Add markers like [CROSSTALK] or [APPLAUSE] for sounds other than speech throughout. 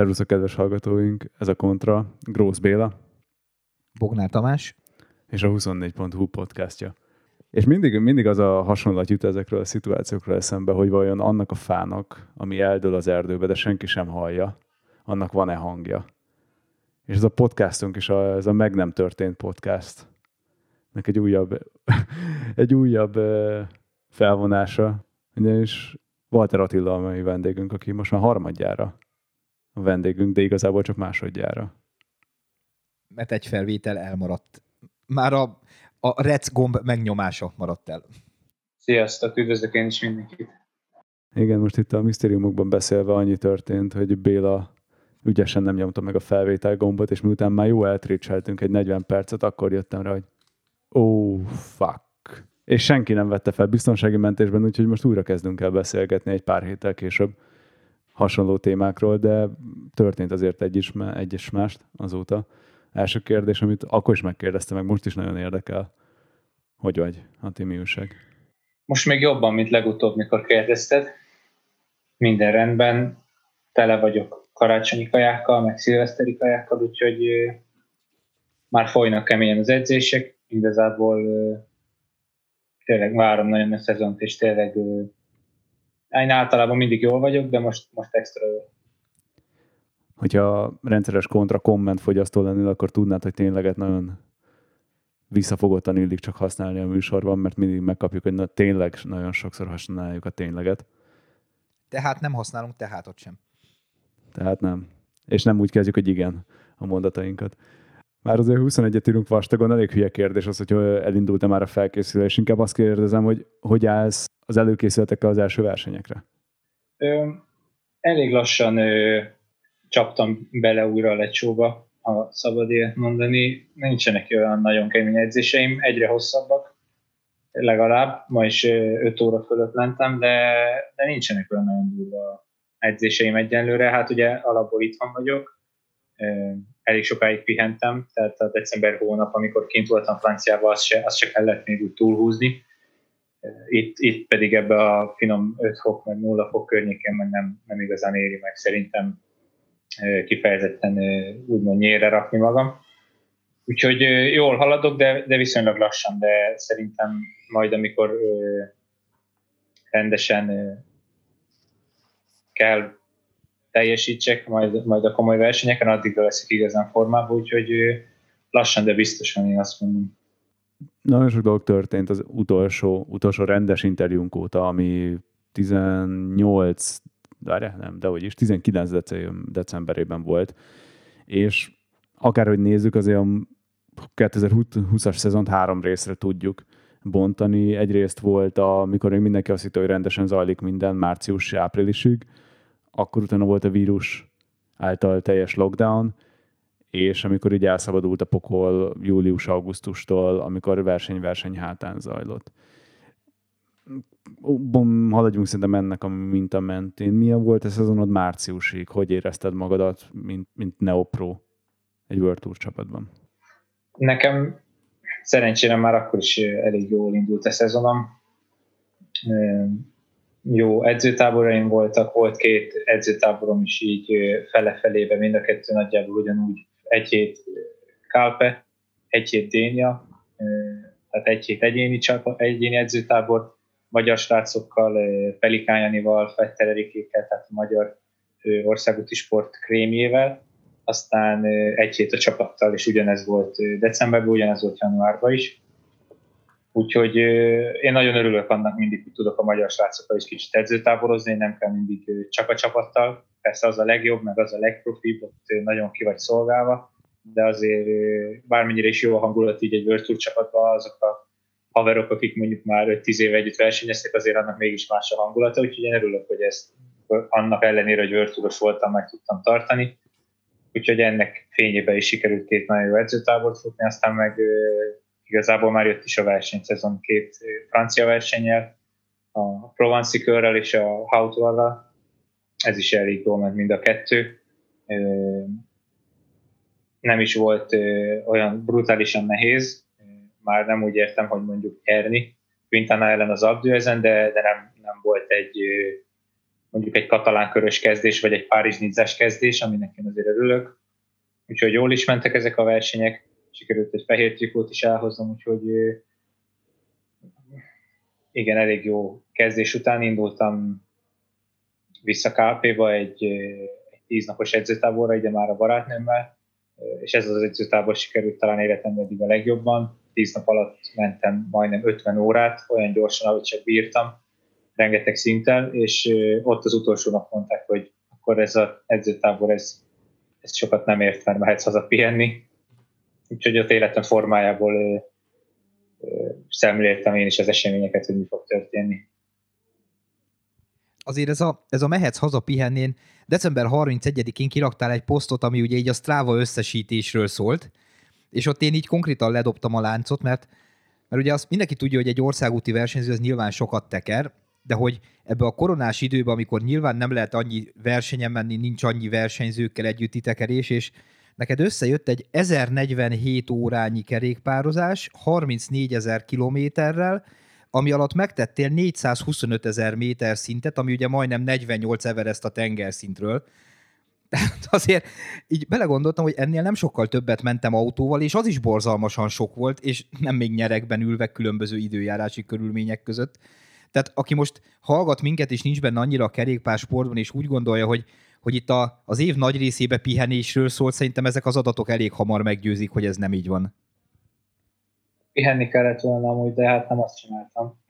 Szervusz a kedves hallgatóink, ez a Kontra, Grósz Béla. Bognár Tamás. És a 24.hu podcastja. És mindig, mindig az a hasonlat jut ezekről a szituációkról eszembe, hogy vajon annak a fának, ami eldől az erdőbe, de senki sem hallja, annak van-e hangja. És ez a podcastunk is, a, ez a meg nem történt podcast. Nek egy újabb, [LAUGHS] egy újabb felvonása. Ugyanis Walter Attila a mai vendégünk, aki most már harmadjára a vendégünk, de igazából csak másodjára. Mert egy felvétel elmaradt. Már a, a rec gomb megnyomása maradt el. Sziasztok, üdvözlök én is mindenkit. Igen, most itt a misztériumokban beszélve annyi történt, hogy Béla ügyesen nem nyomta meg a felvétel gombot, és miután már jó eltrécseltünk egy 40 percet, akkor jöttem rá, hogy oh, fuck. És senki nem vette fel biztonsági mentésben, úgyhogy most újra kezdünk el beszélgetni egy pár héttel később hasonló témákról, de történt azért egy is, egy is mást azóta. Első kérdés, amit akkor is megkérdezte, meg most is nagyon érdekel. Hogy vagy, a ti újság? Most még jobban, mint legutóbb, mikor kérdezted. Minden rendben, tele vagyok karácsonyi kajákkal, meg szilveszteri kajákkal, úgyhogy már folynak keményen az edzések. Igazából tényleg várom nagyon a szezont, és tényleg én általában mindig jól vagyok, de most, most extra jó. Hogyha rendszeres kontra komment fogyasztó lennél, akkor tudnád, hogy tényleget nagyon visszafogottan illik csak használni a műsorban, mert mindig megkapjuk, hogy na, tényleg nagyon sokszor használjuk a tényleget. Tehát nem használunk ott sem. Tehát nem. És nem úgy kezdjük, hogy igen a mondatainkat. Már azért 21-et írunk vastagon, elég hülye kérdés az, hogy elindult-e már a felkészülés. Inkább azt kérdezem, hogy hogy állsz az előkészületekkel az első versenyekre? Ö, elég lassan ö, csaptam bele újra a lecsóba, ha szabad ilyet mondani. Nincsenek olyan nagyon kemény edzéseim, egyre hosszabbak, legalább. Ma is 5 óra fölött mentem, de, de nincsenek olyan nagyon durva edzéseim egyenlőre. Hát ugye alapból itt van vagyok, elég sokáig pihentem, tehát a december hónap, amikor kint voltam Franciában, azt se, azt se kellett még úgy túlhúzni. Itt, itt pedig ebbe a finom 5 fok, meg 0 fok környéken meg nem, nem igazán éri meg szerintem kifejezetten úgymond nyére rakni magam. Úgyhogy jól haladok, de, de viszonylag lassan, de szerintem majd amikor rendesen kell teljesítsek majd, majd a komoly versenyeken, addigra leszek igazán formában, úgyhogy lassan, de biztosan én azt mondom. Nagyon sok dolog történt az utolsó, utolsó rendes interjúnk óta, ami 18, várjál, nem, de hogy is, 19 decemberében volt, és akárhogy nézzük, azért a 2020-as szezont három részre tudjuk bontani. Egyrészt volt, amikor még mindenki azt hitte, hogy rendesen zajlik minden március-áprilisig, akkor utána volt a vírus által teljes lockdown, és amikor így elszabadult a pokol július-augusztustól, amikor verseny-verseny hátán zajlott. Haladjunk szerintem ennek a minta mentén. Milyen volt ez szezonod márciusig? Hogy érezted magadat, mint, mint Neopro egy World Tour csapatban? Nekem szerencsére már akkor is elég jól indult a szezonom jó edzőtáboraim voltak, volt két edzőtáborom is így fele-felébe, mind a kettő nagyjából ugyanúgy egy hét Kálpe, egy hét Dénia, tehát egy hét egyéni, csapat, egyéni edzőtábor, magyar srácokkal, Pelikán Janival, Fetter Erikékkel, tehát a magyar országúti sport krémjével, aztán egy hét a csapattal, és ugyanez volt decemberben, ugyanez volt januárban is. Úgyhogy én nagyon örülök annak mindig, hogy tudok a magyar srácokkal is kicsit edzőtáborozni, nem kell mindig csak a csapattal. Persze az a legjobb, meg az a legprofibb, ott nagyon ki vagy szolgálva, de azért bármennyire is jó a hangulat így egy World Tour csapatban, azok a haverok, akik mondjuk már 5-10 éve együtt versenyeztek, azért annak mégis más a hangulata, úgyhogy én örülök, hogy ezt annak ellenére, hogy World voltam, meg tudtam tartani. Úgyhogy ennek fényében is sikerült két nagyon jó edzőtábort futni, aztán meg igazából már jött is a versenyszezon két francia versenyel, a Provanci körrel és a Hautuarral. Ez is elég jól ment mind a kettő. Nem is volt olyan brutálisan nehéz, már nem úgy értem, hogy mondjuk Erni, Quintana ellen az Abdu ezen, de, de nem, nem volt egy mondjuk egy katalán körös kezdés, vagy egy párizs nizzás kezdés, aminek én azért örülök. Úgyhogy jól is mentek ezek a versenyek, sikerült egy fehér trikót is elhoznom, úgyhogy igen, elég jó kezdés után indultam vissza KP-ba egy, egy tíznapos edzőtáborra, ide már a barátnőmmel, és ez az edzőtábor sikerült talán életemben eddig a legjobban. Tíz nap alatt mentem majdnem 50 órát, olyan gyorsan, ahogy csak bírtam, rengeteg szinten, és ott az utolsó nap mondták, hogy akkor ez az edzőtábor, ez, ez sokat nem ért, mert mehetsz haza pihenni. Úgyhogy ott életem formájából szemléltem én is az eseményeket, hogy mi fog történni. Azért ez a, ez a mehetsz haza pihennén, december 31-én kiraktál egy posztot, ami ugye így a Strava összesítésről szólt, és ott én így konkrétan ledobtam a láncot, mert, mert ugye azt mindenki tudja, hogy egy országúti versenyző az nyilván sokat teker, de hogy ebbe a koronás időben, amikor nyilván nem lehet annyi versenyen menni, nincs annyi versenyzőkkel együtt tekerés, és neked összejött egy 1047 órányi kerékpározás, 34 ezer kilométerrel, ami alatt megtettél 425 ezer méter szintet, ami ugye majdnem 48 Everest a tengerszintről. [LAUGHS] Tehát azért így belegondoltam, hogy ennél nem sokkal többet mentem autóval, és az is borzalmasan sok volt, és nem még nyerekben ülve különböző időjárási körülmények között. Tehát aki most hallgat minket, és nincs benne annyira a kerékpársportban, és úgy gondolja, hogy, hogy itt a, az év nagy részébe pihenésről szólt, szerintem ezek az adatok elég hamar meggyőzik, hogy ez nem így van. Pihenni kellett volna amúgy, de hát nem azt csináltam.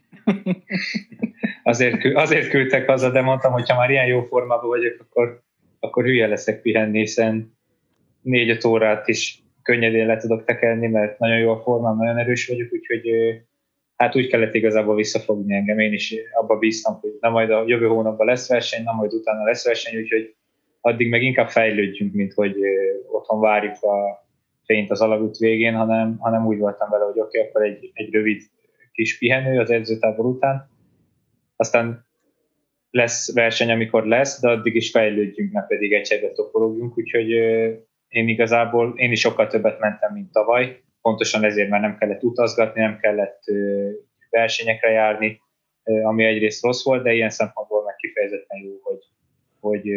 [LAUGHS] azért, azért küldtek haza, de mondtam, hogy ha már ilyen jó formában vagyok, akkor, akkor hülye leszek pihenni, hiszen négy-öt órát is könnyedén le tudok tekerni, mert nagyon jó a formám, nagyon erős vagyok, úgyhogy hát úgy kellett igazából visszafogni engem. Én is abba bíztam, hogy na majd a jövő hónapban lesz verseny, na majd utána lesz verseny, úgyhogy addig meg inkább fejlődjünk, mint hogy otthon várjuk a fényt az alagút végén, hanem, hanem úgy voltam vele, hogy oké, okay, akkor egy, egy rövid kis pihenő az edzőtábor után, aztán lesz verseny, amikor lesz, de addig is fejlődjünk, ne pedig egységbe toporogjunk, úgyhogy én igazából, én is sokkal többet mentem, mint tavaly, pontosan ezért, mert nem kellett utazgatni, nem kellett versenyekre járni, ami egyrészt rossz volt, de ilyen szempontból meg kifejezetten jó, hogy, hogy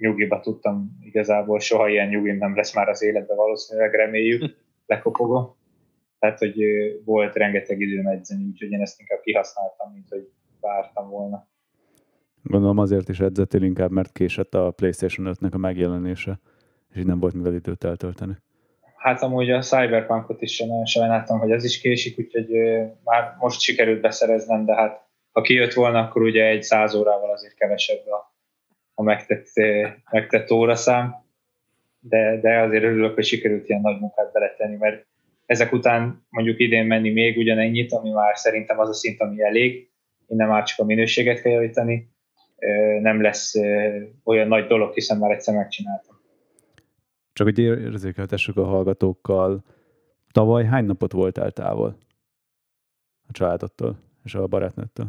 nyugiba tudtam igazából, soha ilyen nyugim nem lesz már az életben valószínűleg, reméljük, [LAUGHS] lekopogom. Tehát, hogy volt rengeteg időm edzeni, úgyhogy én ezt inkább kihasználtam, mint hogy vártam volna. Gondolom azért is edzettél inkább, mert késett a PlayStation 5-nek a megjelenése, és így nem volt mivel időt eltölteni. Hát amúgy a Cyberpunkot is nagyon sajnáltam, hogy ez is késik, úgyhogy már most sikerült beszereznem, de hát ha kijött volna, akkor ugye egy száz órával azért kevesebb a, a megtett, megtett óraszám, de, de azért örülök, hogy sikerült ilyen nagy munkát beletenni, mert ezek után mondjuk idén menni még ugyanennyit, ami már szerintem az a szint, ami elég, innen már csak a minőséget kell javítani, nem lesz olyan nagy dolog, hiszen már egyszer megcsináltam. Csak hogy érzékeltessük a hallgatókkal, tavaly hány napot voltál távol a családodtól és a barátnőttől?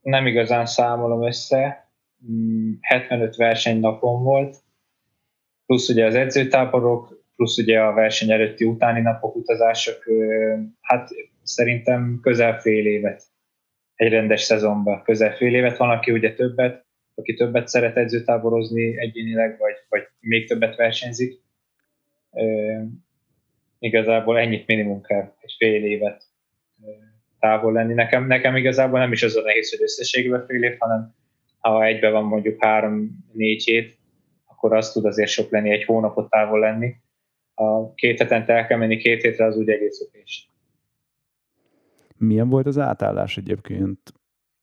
Nem igazán számolom össze. 75 mm, versenynapon volt, plusz ugye az edzőtáborok, plusz ugye a verseny előtti utáni napok utazások, hát szerintem közel fél évet egy rendes szezonban, közel fél évet. Van, aki ugye többet, aki többet szeret edzőtáborozni egyénileg, vagy, vagy még többet versenyzik. E, igazából ennyit minimum kell, egy fél évet távol lenni. Nekem, nekem igazából nem is az a nehéz, hogy összességben fél év, hanem ha egybe van mondjuk három-négy hét, akkor az tud azért sok lenni, egy hónapot távol lenni. A két hetente el kell menni két hétre, az úgy egész okés. Milyen volt az átállás egyébként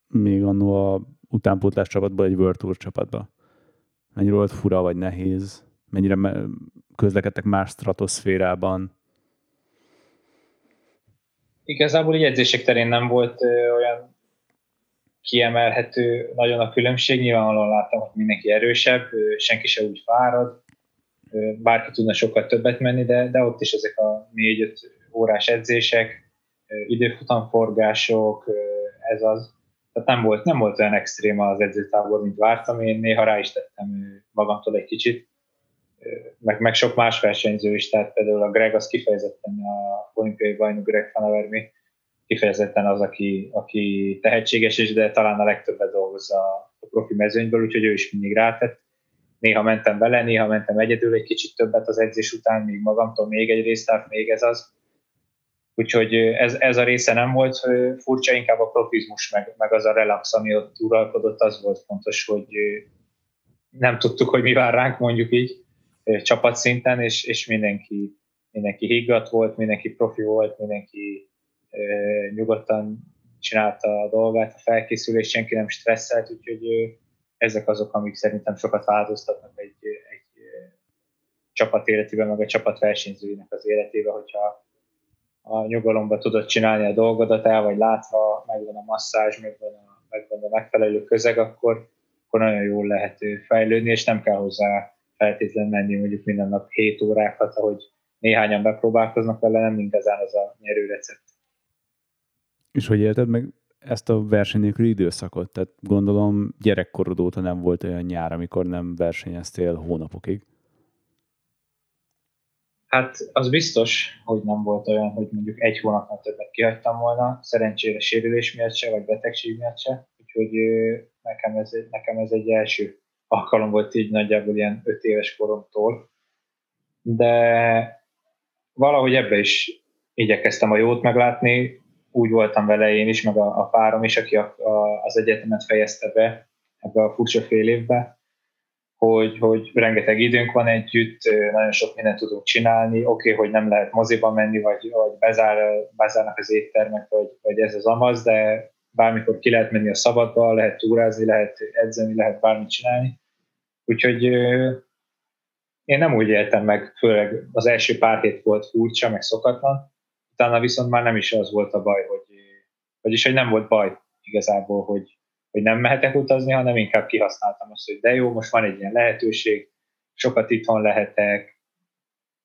még annó a utánpótlás csapatból egy World Tour csapatba? Mennyire volt fura vagy nehéz? Mennyire közlekedtek más stratoszférában? Igazából így edzések terén nem volt olyan kiemelhető nagyon a különbség. Nyilvánvalóan láttam, hogy mindenki erősebb, senki se úgy fárad, bárki tudna sokkal többet menni, de, de ott is ezek a négy-öt órás edzések, időfutamforgások, ez az, tehát nem volt, nem volt olyan extrém az edzőtábor, mint vártam. Én néha rá is tettem magamtól egy kicsit, meg, meg sok más versenyző is, tehát például a Greg az kifejezetten a olimpiai bajnok Greg Fanavermi, kifejezetten az, aki, aki tehetséges is, de talán a legtöbbet dolgozza a profi mezőnyből, úgyhogy ő is mindig rátett. Néha mentem vele, néha mentem egyedül egy kicsit többet az edzés után, még magamtól még egy részt, tehát még ez az. Úgyhogy ez, ez a része nem volt furcsa, inkább a profizmus, meg, meg az a relax, ami ott uralkodott, az volt fontos, hogy nem tudtuk, hogy mi vár ránk, mondjuk így, csapatszinten, és, és mindenki, mindenki higgadt volt, mindenki profi volt, mindenki nyugodtan csinálta a dolgát, a felkészülés, senki nem stresszelt, úgyhogy ezek azok, amik szerintem sokat változtatnak egy, egy csapat életében, meg a csapat versenyzőinek az életébe, hogyha a nyugalomba tudod csinálni a dolgodat, el vagy látva, megvan a masszázs, megvan a, megvan a megfelelő közeg, akkor, akkor nagyon jól lehet fejlődni, és nem kell hozzá feltétlenül menni mondjuk minden nap 7 órákat, ahogy néhányan bepróbálkoznak vele, nem igazán az a nyerő recept. És hogy élted meg ezt a versenykörű időszakot? Tehát gondolom gyerekkorod óta nem volt olyan nyár, amikor nem versenyeztél hónapokig. Hát az biztos, hogy nem volt olyan, hogy mondjuk egy hónapnál többet kihagytam volna, szerencsére sérülés miatt se, vagy betegség miatt se, úgyhogy nekem ez, nekem ez egy első alkalom volt így nagyjából ilyen öt éves koromtól, de valahogy ebbe is igyekeztem a jót meglátni, úgy voltam vele én is, meg a, a párom is, aki a, a, az egyetemet fejezte be ebbe a furcsa fél évbe, hogy, hogy rengeteg időnk van együtt, nagyon sok mindent tudunk csinálni, oké, okay, hogy nem lehet moziba menni, vagy, vagy bezár, bezárnak az éttermek, vagy, vagy ez az amaz, de bármikor ki lehet menni a szabadba, lehet túrázni, lehet edzeni, lehet bármit csinálni. Úgyhogy én nem úgy éltem meg, főleg az első pár hét volt furcsa, meg szokatlan, utána viszont már nem is az volt a baj, hogy, vagyis hogy nem volt baj igazából, hogy, hogy nem mehetek utazni, hanem inkább kihasználtam azt, hogy de jó, most van egy ilyen lehetőség, sokat itthon lehetek,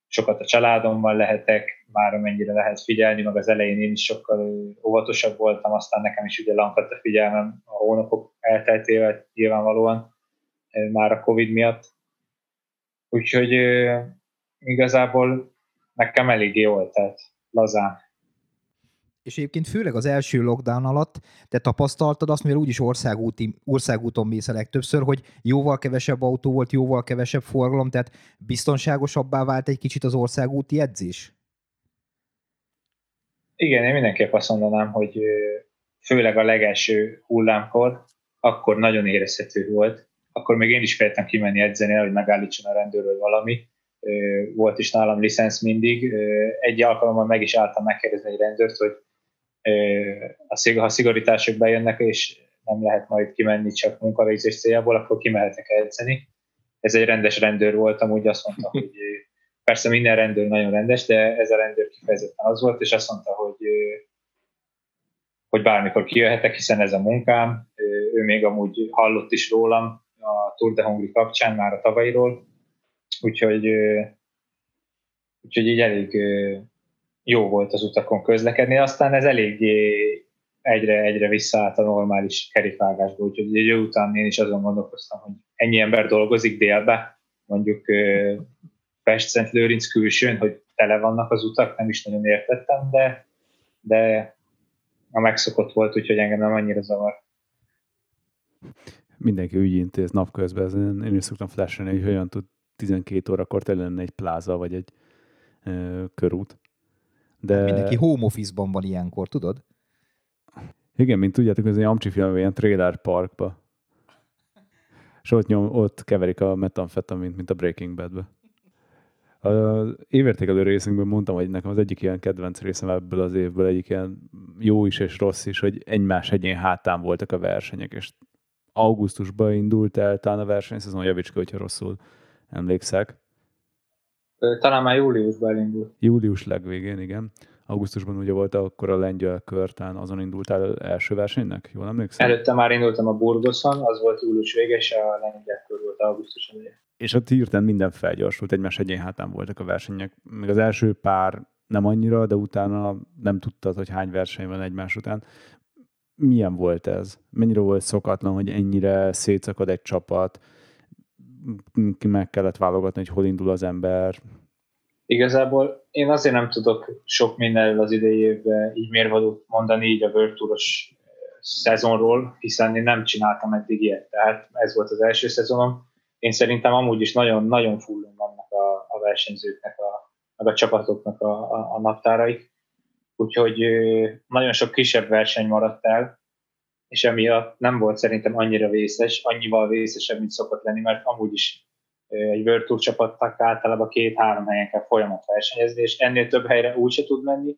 sokat a családommal lehetek, már amennyire lehet figyelni, meg az elején én is sokkal óvatosabb voltam, aztán nekem is ugye lankadt a figyelmem a hónapok elteltével nyilvánvalóan, már a Covid miatt. Úgyhogy igazából nekem eléggé jól telt, lazán. És egyébként főleg az első lockdown alatt te tapasztaltad azt, mivel úgyis országúti, országúton mész a legtöbbször, hogy jóval kevesebb autó volt, jóval kevesebb forgalom, tehát biztonságosabbá vált egy kicsit az országúti edzés? Igen, én mindenképp azt mondanám, hogy főleg a legelső hullámkor, akkor nagyon érezhető volt, akkor még én is féltem kimenni edzeni, hogy megállítson a rendőről valami. Volt is nálam licensz mindig. Egy alkalommal meg is álltam megkérdezni egy rendőrt, hogy ha szigorítások bejönnek, és nem lehet majd kimenni csak munkavégzés céljából, akkor kimehetek edzeni. Ez egy rendes rendőr volt, amúgy azt mondta, [LAUGHS] hogy persze minden rendőr nagyon rendes, de ez a rendőr kifejezetten az volt, és azt mondta, hogy hogy bármikor kijöhetek, hiszen ez a munkám. Ő még amúgy hallott is rólam, a Tour de Hongri kapcsán már a tavalyiról, úgyhogy, úgyhogy így elég jó volt az utakon közlekedni, aztán ez eléggé egyre, egyre visszaállt a normális kerékvágásba, úgyhogy egy után én is azon gondolkoztam, hogy ennyi ember dolgozik délbe, mondjuk Pest-Szent Lőrinc külsőn, hogy tele vannak az utak, nem is nagyon értettem, de, de a megszokott volt, úgyhogy engem nem annyira zavar mindenki ügyintéz napközben. Én is szoktam flashelni, hogy hogyan tud 12 órakor tele egy pláza vagy egy ö, körút. De... Hát mindenki home office-ban van ilyenkor, tudod? Igen, mint tudjátok, ez egy Amcsi film, ilyen trailer parkba. És ott, nyom, ott keverik a metamfetamint, mint a Breaking Badbe. Az évértékelő részünkben mondtam, hogy nekem az egyik ilyen kedvenc részem ebből az évből, egyik ilyen jó is és rossz is, hogy egymás egyén hátán voltak a versenyek, és augusztusban indult el talán a versenyszezon, javíts ki, hogyha rosszul emlékszek. Talán már júliusban indult. Július legvégén, igen. Augusztusban ugye volt akkor a lengyel kör, talán azon indultál első versenynek, jól emlékszem? Előtte már indultam a Burgoson, az volt július vége, és a lengyel kör volt augusztus eleje. És ott hirtelen minden felgyorsult, egymás egyén hátán voltak a versenyek. Még az első pár nem annyira, de utána nem tudtad, hogy hány verseny van egymás után milyen volt ez? Mennyire volt szokatlan, hogy ennyire szétszakad egy csapat, meg kellett válogatni, hogy hol indul az ember? Igazából én azért nem tudok sok mindenről az idei évben így mérvadót mondani, így a World szezonról, hiszen én nem csináltam eddig ilyet, tehát ez volt az első szezonom. Én szerintem amúgy is nagyon-nagyon fullon vannak a, a versenyzőknek, a, meg a csapatoknak a, a, a naptáraik, úgyhogy nagyon sok kisebb verseny maradt el, és emiatt nem volt szerintem annyira vészes, annyival vészesebb, mint szokott lenni, mert amúgy is egy World Tour csapatnak általában két-három helyen kell folyamat versenyezni, és ennél több helyre úgyse tud menni,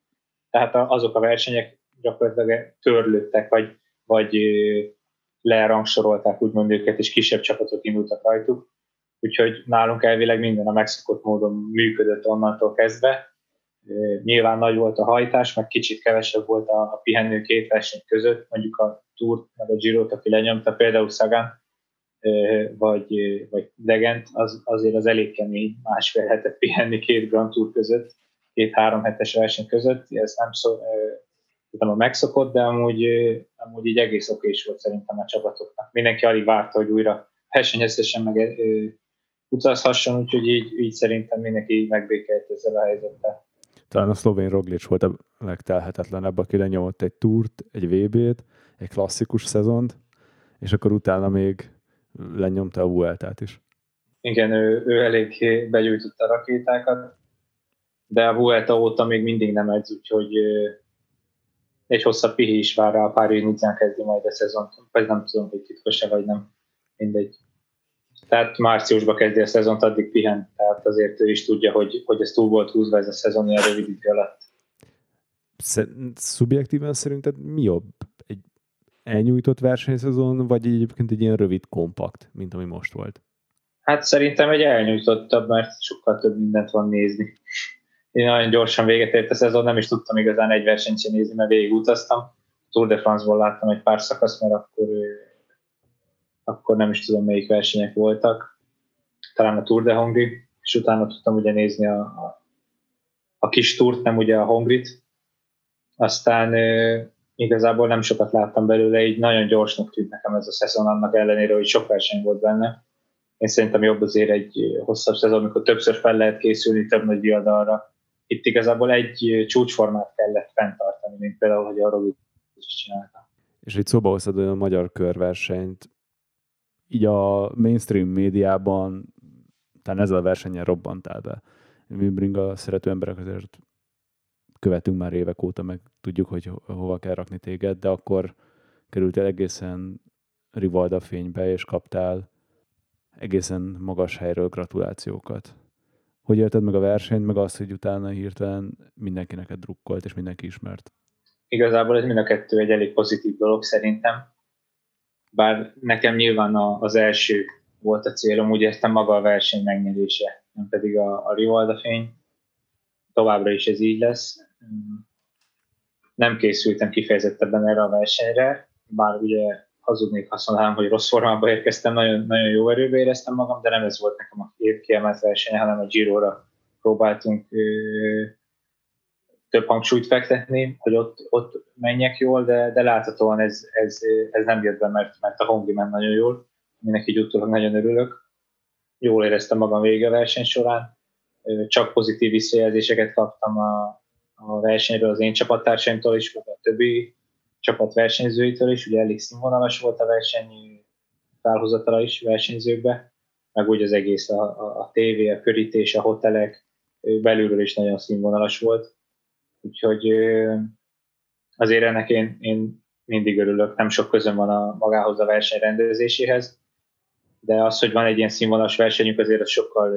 tehát azok a versenyek gyakorlatilag törlődtek, vagy, vagy lerangsorolták úgymond őket, és kisebb csapatok indultak rajtuk. Úgyhogy nálunk elvileg minden a megszokott módon működött onnantól kezdve. Nyilván nagy volt a hajtás, meg kicsit kevesebb volt a, a pihenő két verseny között, mondjuk a Tour meg a giro aki lenyomta, például Sagan, vagy, vagy Degent, az, azért az elég kemény, másfél hetet pihenni két Grand Tour között, két-három hetes verseny között, ez nem szó, nem a megszokott, de amúgy, amúgy így egész oké is volt szerintem a csapatoknak. Mindenki alig várta, hogy újra versenyezhessen, meg utazhasson, úgyhogy így, így szerintem mindenki megbékelt ezzel a helyzettel. Talán a szlovén Roglic volt a legtelhetetlenebb, aki lenyomott egy túrt, egy VB-t, egy klasszikus szezont, és akkor utána még lenyomta a Vueltát is. Igen, ő, ő elég begyújtotta a rakétákat, de a Vuelta óta még mindig nem edz, úgyhogy egy hosszabb pihi is vár rá, a pár év után kezdi majd a szezont, vagy nem tudom, hogy titkos-e, vagy nem, mindegy. Tehát márciusban kezdi a szezont, addig pihen, tehát azért ő is tudja, hogy, hogy ez túl volt húzva ez a szezon ilyen rövid idő alatt. Szubjektíven szerinted mi jobb? Elnyújtott versenyszezon, vagy egyébként egy ilyen rövid kompakt, mint ami most volt? Hát szerintem egy elnyújtottabb, mert sokkal több mindent van nézni. Én nagyon gyorsan véget ért a szezon, nem is tudtam igazán egy versenyt sem nézni, mert végig utaztam. Tour de France-ból láttam egy pár szakasz, mert akkor, akkor nem is tudom, melyik versenyek voltak. Talán a Tour de Hongri, és utána tudtam ugye nézni a, a, a kis túrt, nem ugye a Hongrit. Aztán igazából nem sokat láttam belőle, így nagyon gyorsnak tűnt nekem ez a szezon, annak ellenére, hogy sok verseny volt benne. Én szerintem jobb azért egy hosszabb szezon, amikor többször fel lehet készülni több nagy diadalra. Itt igazából egy csúcsformát kellett fenntartani, mint például, hogy a Robi is csinálta. És itt szóba hoztad a magyar körversenyt. Így a mainstream médiában talán ezzel a versenyen robbantál be. Mi a szerető emberek azért követünk már évek óta, meg tudjuk, hogy hova kell rakni téged, de akkor kerültél egészen Rivalda fénybe, és kaptál egészen magas helyről gratulációkat. Hogy élted meg a versenyt, meg azt, hogy utána hirtelen mindenki neked drukkolt, és mindenki ismert? Igazából ez mind a kettő egy elég pozitív dolog szerintem. Bár nekem nyilván az első volt a célom, úgy értem maga a verseny megnyerése, nem pedig a, a Rivalda fény. Továbbra is ez így lesz nem készültem kifejezettebben erre a versenyre, bár ugye hazudnék azt mondanám, hogy rossz formában érkeztem, nagyon, nagyon jó erőbe éreztem magam, de nem ez volt nekem a év kiemelt verseny, hanem a Giro-ra próbáltunk ö, több hangsúlyt fektetni, hogy ott, ott menjek jól, de, de láthatóan ez, ez, ez nem jött be, mert, mert a Hongi ment nagyon jól, mindenki így utólag nagyon örülök. Jól éreztem magam vége a verseny során, csak pozitív visszajelzéseket kaptam a, a versenyről az én csapattársaimtól is, vagy a többi csapat versenyzőitől is, ugye elég színvonalas volt a verseny felhozatala is versenyzőkbe, meg úgy az egész a, a, a tévé, a körítés, a hotelek belülről is nagyon színvonalas volt. Úgyhogy azért ennek én, én mindig örülök, nem sok közön van a magához a verseny rendezéséhez, de az, hogy van egy ilyen színvonalas versenyünk, azért az sokkal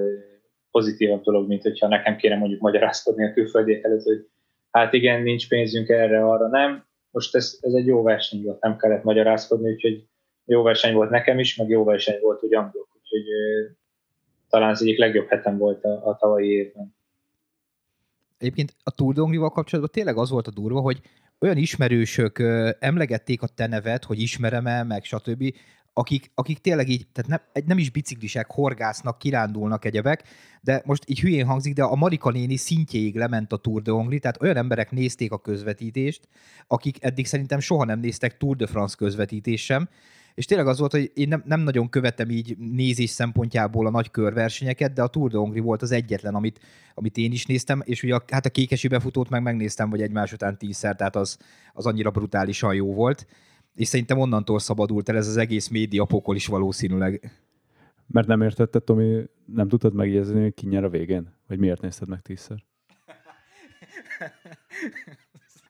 pozitívabb dolog, mint hogyha nekem kéne mondjuk magyarázkodni a külföldiek előtt, hogy hát igen, nincs pénzünk erre, arra nem. Most ez, ez egy jó verseny volt, nem kellett magyarázkodni, úgyhogy jó verseny volt nekem is, meg jó verseny volt úgy angolok, úgyhogy talán az egyik legjobb hetem volt a, a tavalyi évben. Egyébként a Tour kapcsolatban tényleg az volt a durva, hogy olyan ismerősök emlegették a te nevet, hogy ismerem-e, meg stb., akik, akik tényleg így, tehát nem, nem is biciklisek, horgásznak, kirándulnak egyebek, de most így hülyén hangzik, de a Marika néni szintjéig lement a Tour de Hongri, tehát olyan emberek nézték a közvetítést, akik eddig szerintem soha nem néztek Tour de France közvetítés sem, és tényleg az volt, hogy én nem, nem nagyon követem így nézés szempontjából a nagy körversenyeket, de a Tour de Hongri volt az egyetlen, amit, amit én is néztem, és ugye a, hát a kékesi befutót meg megnéztem, vagy egymás után tízszer, tehát az, az annyira brutálisan jó volt És szerintem onnantól szabadult el ez az egész média pokol is valószínűleg. Mert nem értetted, Tomi, nem tudtad megjegyezni, hogy ki nyer a végén? Vagy miért nézted meg tízszer? [LAUGHS]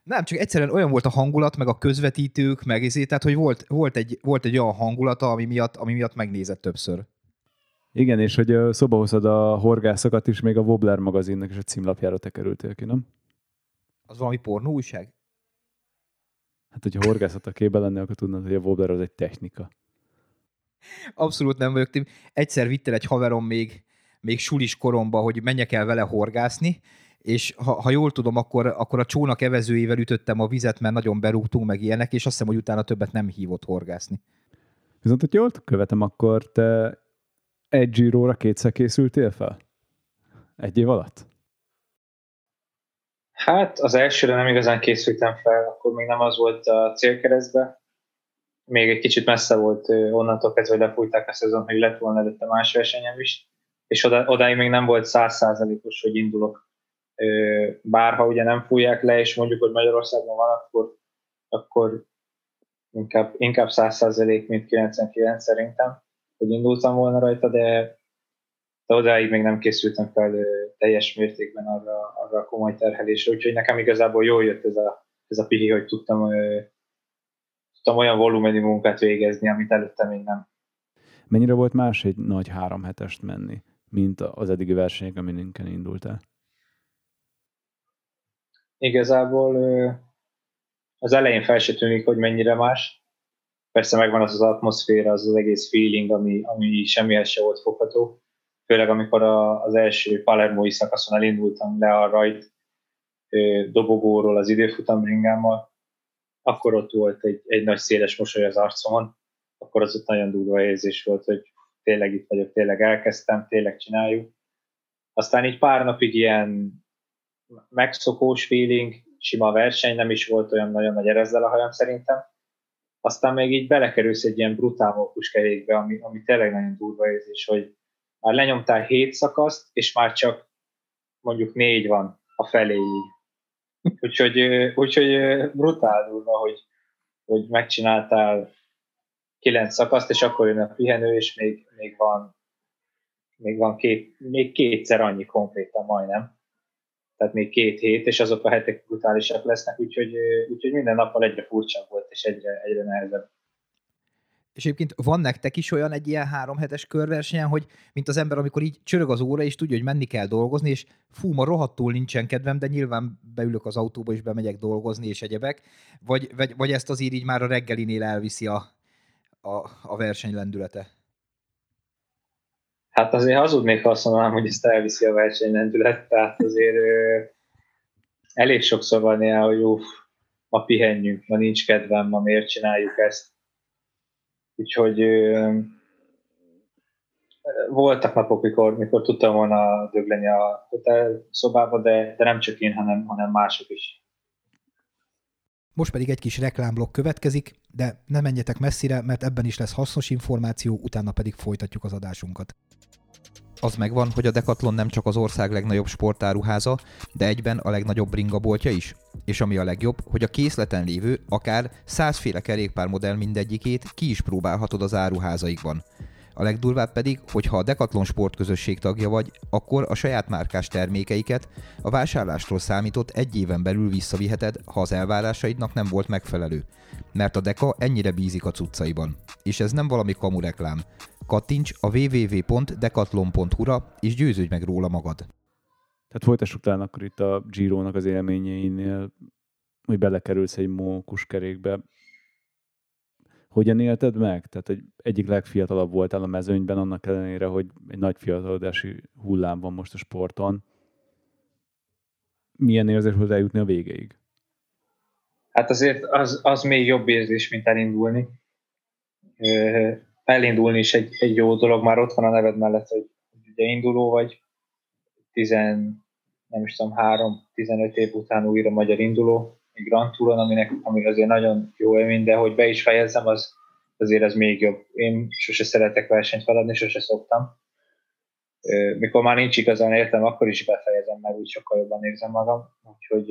Nem, csak egyszerűen olyan volt a hangulat, meg a közvetítők, meg ezért, tehát hogy volt, volt, egy, volt egy olyan hangulata, ami miatt, ami miatt megnézett többször. Igen, és hogy szoba hozod a horgászokat is, még a Wobbler magazinnak és a címlapjára te kerültél ki, nem? Az valami pornó újság? Hát, hogyha horgászat a képbe lenne, akkor tudnod, hogy a Wobbler az egy technika. Abszolút nem vagyok. Egyszer vittél egy haverom még, még sulis koromba, hogy menjek el vele horgászni, és ha, ha jól tudom, akkor, akkor a csónak evezőjével ütöttem a vizet, mert nagyon berúgtunk meg ilyenek, és azt hiszem, hogy utána többet nem hívott horgászni. Viszont, hogy jól követem, akkor te egy Giro-ra kétszer készültél fel? Egy év alatt? Hát az elsőre nem igazán készültem fel, akkor még nem az volt a célkeresztbe. Még egy kicsit messze volt onnantól kezdve, hogy lefújták a szezon, hogy lett volna előtte más versenyem is, és oda, odáig még nem volt százszázalékos, hogy indulok. Bárha ugye nem fújják le, és mondjuk, hogy Magyarországon van, akkor, akkor inkább, inkább 100% mint 99 szerintem, hogy indultam volna rajta, de de odáig még nem készültem fel teljes mértékben arra, arra a komoly terhelésre, úgyhogy nekem igazából jól jött ez a, ez a pihi, hogy tudtam, tudtam olyan volumenű munkát végezni, amit előtte még nem. Mennyire volt más egy nagy három hetest menni, mint az eddigi versenyek, aminken indultál? Igazából az elején fel se tűnik, hogy mennyire más. Persze megvan az az atmoszféra, az az egész feeling, ami, ami semmihez se volt fogható főleg amikor a, az első Palermói szakaszon elindultam le a rajt dobogóról az időfutamringámmal, akkor ott volt egy, egy nagy széles mosoly az arcomon, akkor az ott nagyon durva érzés volt, hogy tényleg itt vagyok, tényleg elkezdtem, tényleg csináljuk. Aztán így pár napig ilyen megszokós feeling, sima verseny, nem is volt olyan nagyon nagy erezzel a hajam szerintem. Aztán még így belekerülsz egy ilyen brutál mókuskerékbe, ami, ami tényleg nagyon durva érzés, hogy már lenyomtál hét szakaszt, és már csak mondjuk négy van a feléig. Úgyhogy, úgyhogy brutál durva, hogy, hogy megcsináltál kilenc szakaszt, és akkor jön a pihenő, és még, még van még van két, még kétszer annyi konkrétan majdnem. Tehát még két hét, és azok a hetek brutálisak lesznek, úgyhogy, úgyhogy minden nappal egyre furcsább volt, és egyre, egyre nehezebb. És egyébként van nektek is olyan egy ilyen három hetes körversenyen, hogy mint az ember, amikor így csörög az óra, és tudja, hogy menni kell dolgozni, és fú, ma rohadtul nincsen kedvem, de nyilván beülök az autóba, és bemegyek dolgozni, és egyebek. Vagy, vagy, vagy ezt azért így már a reggelinél elviszi a, a, a verseny lendülete? Hát azért hazudnék, ha azt mondanám, hogy ezt elviszi a verseny lendület, tehát azért ö, elég sokszor van ilyen, hogy uff, ma pihenjünk, ma nincs kedvem, ma miért csináljuk ezt Úgyhogy voltak napok, mikor, mikor tudtam volna dögleni a hotel szobába, de, de nem csak én, hanem, hanem mások is. Most pedig egy kis reklámblokk következik, de ne menjetek messzire, mert ebben is lesz hasznos információ, utána pedig folytatjuk az adásunkat. Az megvan, hogy a Decathlon nem csak az ország legnagyobb sportáruháza, de egyben a legnagyobb bringaboltja is. És ami a legjobb, hogy a készleten lévő, akár százféle kerékpármodell mindegyikét ki is próbálhatod az áruházaikban. A legdurvább pedig, hogy ha a Decathlon sportközösség tagja vagy, akkor a saját márkás termékeiket a vásárlástól számított egy éven belül visszaviheted, ha az elvárásaidnak nem volt megfelelő. Mert a Deka ennyire bízik a cuccaiban. És ez nem valami kamu reklám. Kattints a www.decathlon.hu-ra és győződj meg róla magad. Tehát folytassuk talán akkor itt a Giro-nak az élményeinél, hogy belekerülsz egy mókuskerékbe. Hogyan élted meg? Tehát egy, egyik legfiatalabb voltál a mezőnyben, annak ellenére, hogy egy nagy fiatalodási hullám van most a sporton. Milyen érzés volt eljutni a végéig? Hát azért az, az még jobb érzés, mint elindulni elindulni is egy, egy jó dolog, már ott van a neved mellett, hogy ugye induló vagy, 10, nem is tudom, 3-15 év után újra magyar induló, Grand Touron, aminek, ami azért nagyon jó élmény, de hogy be is fejezzem, az azért az még jobb. Én sose szeretek versenyt feladni, sose szoktam. Mikor már nincs igazán értem, akkor is befejezem, mert úgy sokkal jobban érzem magam. Úgyhogy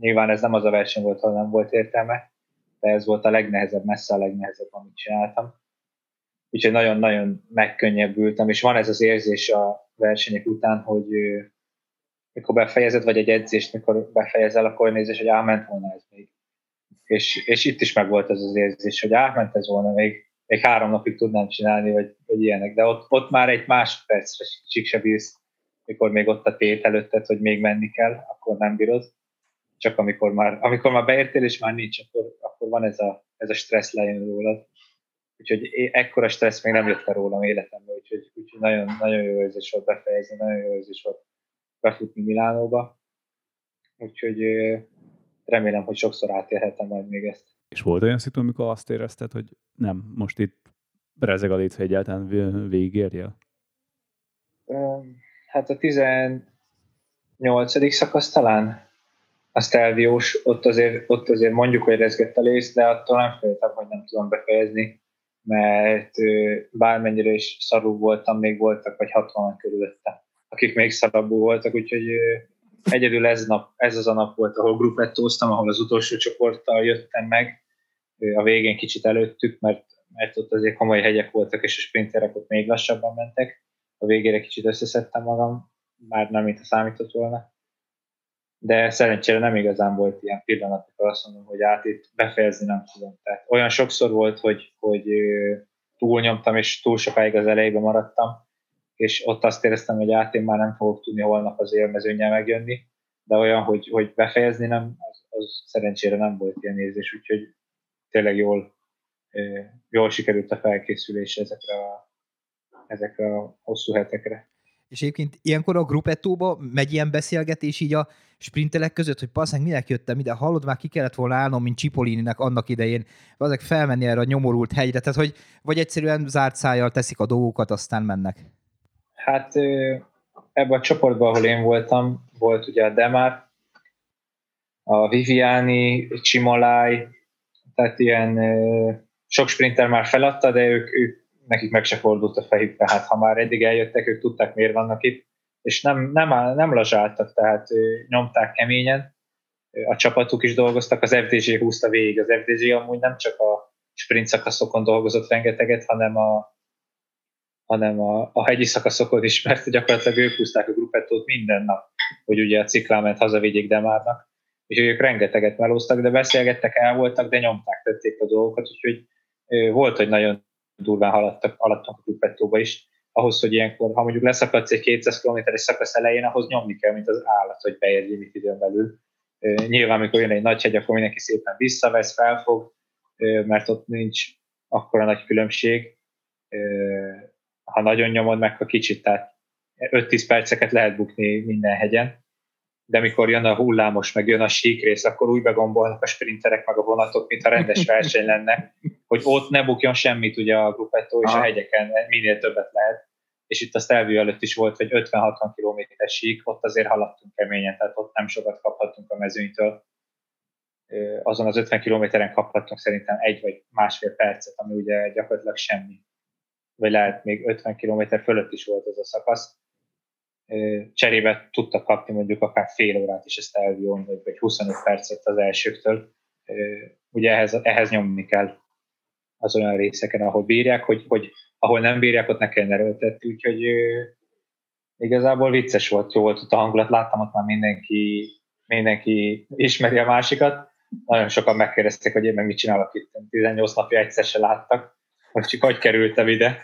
nyilván ez nem az a verseny volt, ha nem volt értelme de ez volt a legnehezebb, messze a legnehezebb, amit csináltam. Úgyhogy nagyon-nagyon megkönnyebbültem, és van ez az érzés a versenyek után, hogy mikor befejezed, vagy egy edzést, mikor befejezel, akkor nézés, hogy elment volna ez még. És, és itt is megvolt ez az érzés, hogy elment ez volna, még, még három napig tudnám csinálni, vagy, vagy ilyenek. De ott, ott már egy másodpercre se bírsz, mikor még ott a tét előtted, hogy még menni kell, akkor nem bírod. Csak amikor már, amikor már beértél, és már nincs, akkor, akkor van ez a, ez a stressz lejön rólad. Úgyhogy ekkora stressz még nem jött el rólam életemben, úgyhogy, úgyhogy nagyon, nagyon jó érzés volt befejezni, nagyon jó érzés volt befutni Milánóba. Úgyhogy remélem, hogy sokszor átélhetem majd még ezt. És volt olyan szitu, amikor azt érezted, hogy nem, most itt rezeg a létsz, hogy egyáltalán végigérjél? Hát a 18. szakasz talán a Stelviós, ott azért, ott azért mondjuk, hogy rezgett a lész, de attól nem féltem, hogy nem tudom befejezni, mert bármennyire is szarú voltam, még voltak, vagy 60 körülötte, akik még szarabbul voltak, úgyhogy egyedül ez, nap, ez az a nap volt, ahol grupettóztam, ahol az utolsó csoporttal jöttem meg, a végén kicsit előttük, mert, mert ott azért komoly hegyek voltak, és a sprinterek ott még lassabban mentek. A végére kicsit összeszedtem magam, már nem, mint a számított volna. De szerencsére nem igazán volt ilyen pillanat, amikor azt mondom, hogy át itt befejezni nem tudom. Tehát olyan sokszor volt, hogy, hogy túlnyomtam, és túl sokáig az elejébe maradtam, és ott azt éreztem, hogy át én már nem fogok tudni holnap az élmezőnyel megjönni, de olyan, hogy, hogy befejezni nem, az, az szerencsére nem volt ilyen érzés, úgyhogy tényleg jól, jól sikerült a felkészülés ezekre a, ezekre a hosszú hetekre. És egyébként ilyenkor a grupettóba megy ilyen beszélgetés így a sprintelek között, hogy passz, minek jöttem ide, hallod, már ki kellett volna állnom, mint Cipollininek annak idején, azok felmenni erre a nyomorult hegyre, tehát hogy vagy egyszerűen zárt szájjal teszik a dolgokat, aztán mennek. Hát ebben a csoportban, ahol én voltam, volt ugye a Demar, a Viviani, Csimolai, tehát ilyen sok sprinter már feladta, de ők, ők nekik meg se fordult a fejük, tehát ha már eddig eljöttek, ők tudták, miért vannak itt, és nem, nem, nem lazsáltak, tehát nyomták keményen, a csapatuk is dolgoztak, az FDG húzta végig, az FDG amúgy nem csak a sprint szakaszokon dolgozott rengeteget, hanem a, hanem a, a hegyi szakaszokon is, [LAUGHS] mert gyakorlatilag ők húzták a grupettót minden nap, hogy ugye a cikláment hazavigyék Demárnak, és ők rengeteget melóztak, de beszélgettek, el voltak, de nyomták, tették a dolgokat, úgyhogy volt, hogy nagyon durván haladtak, haladtak a grupettóba is, ahhoz, hogy ilyenkor, ha mondjuk leszakadsz egy 200 km-es szakasz elején, ahhoz nyomni kell, mint az állat, hogy beérj limit időn belül. Nyilván, amikor jön egy nagy hegy, akkor mindenki szépen visszavesz, felfog, mert ott nincs akkora nagy különbség ha nagyon nyomod meg, a kicsit, tehát 5-10 perceket lehet bukni minden hegyen, de mikor jön a hullámos, meg jön a sík rész, akkor úgy begombolnak a sprinterek meg a vonatok, mint a rendes [LAUGHS] verseny lenne, hogy ott ne bukjon semmit ugye a grupettó, és Aha. a hegyeken minél többet lehet. És itt a Stelvio előtt is volt, hogy 50-60 km sík, ott azért haladtunk keményen, tehát ott nem sokat kaphatunk a mezőnytől. Azon az 50 kilométeren kaphattunk szerintem egy vagy másfél percet, ami ugye gyakorlatilag semmi vagy lehet még 50 km fölött is volt ez a szakasz. Cserébe tudtak kapni mondjuk akár fél órát is ezt elvion, vagy, vagy 25 percet az elsőktől. Ugye ehhez, ehhez nyomni kell az olyan részeken, ahol bírják, hogy, hogy ahol nem bírják, ott ne kell erőltetni, úgyhogy igazából vicces volt, jó volt ott a hangulat, láttam ott már mindenki, mindenki ismeri a másikat, nagyon sokan megkérdezték, hogy én meg mit csinálok itt, 18 napja egyszer se láttak, hogy csak hogy kerültem ide.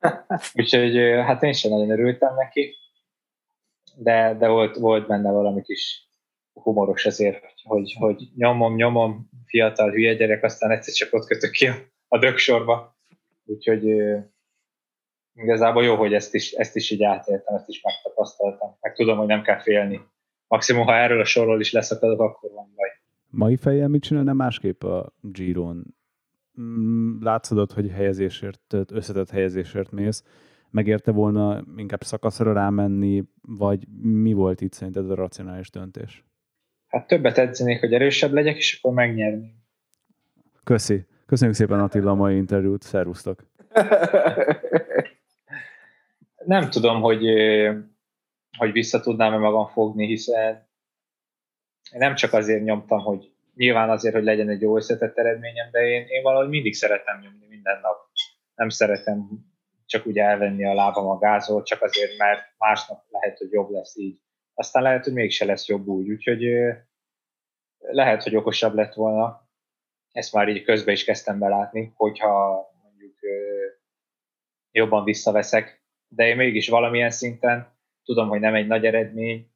[LAUGHS] Úgyhogy hát én sem nagyon örültem neki, de, de volt, volt benne valami kis humoros ezért, hogy, hogy nyomom, nyomom, fiatal hülye gyerek, aztán egyszer csak ott kötök ki a, a dögsorba. Úgyhogy igazából jó, hogy ezt is, ezt is így átéltem, ezt is megtapasztaltam. Meg tudom, hogy nem kell félni. Maximum, ha erről a sorról is leszakadok, akkor van baj. Mai fejjel mit csinálna másképp a Giron? Mm, látszódott, hogy helyezésért, összetett helyezésért mész, megérte volna inkább szakaszra rámenni, vagy mi volt itt szerinted a racionális döntés? Hát többet edzenék, hogy erősebb legyek, és akkor megnyerni. Köszi. Köszönjük szépen Attila a mai interjút. Szervusztok. [LAUGHS] Nem tudom, hogy, hogy vissza tudnám-e magam fogni, hiszen nem csak azért nyomtam, hogy nyilván azért, hogy legyen egy jó összetett eredményem, de én, én valahogy mindig szeretem nyomni minden nap. Nem szeretem csak úgy elvenni a lábam a gázol, csak azért, mert másnap lehet, hogy jobb lesz így. Aztán lehet, hogy mégse lesz jobb úgy, úgyhogy lehet, hogy okosabb lett volna. Ezt már így közben is kezdtem belátni, hogyha mondjuk jobban visszaveszek, de én mégis valamilyen szinten tudom, hogy nem egy nagy eredmény,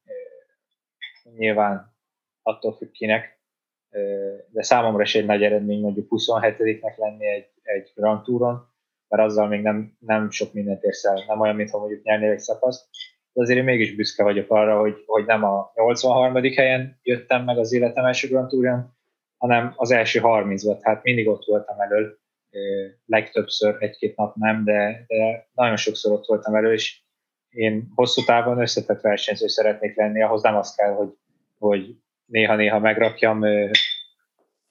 nyilván attól függ kinek, de számomra is egy nagy eredmény mondjuk 27-nek lenni egy, egy Grand Touron, mert azzal még nem, nem sok mindent érsz el, nem olyan, mintha mondjuk nyernél egy szakaszt, de azért én mégis büszke vagyok arra, hogy, hogy nem a 83. helyen jöttem meg az életem első Grand Touron, hanem az első 30-ban, tehát mindig ott voltam elől, legtöbbször, egy-két nap nem, de, de nagyon sokszor ott voltam elő, és én hosszú távon összetett versenyző szeretnék lenni, ahhoz nem az kell, hogy, hogy néha-néha megrakjam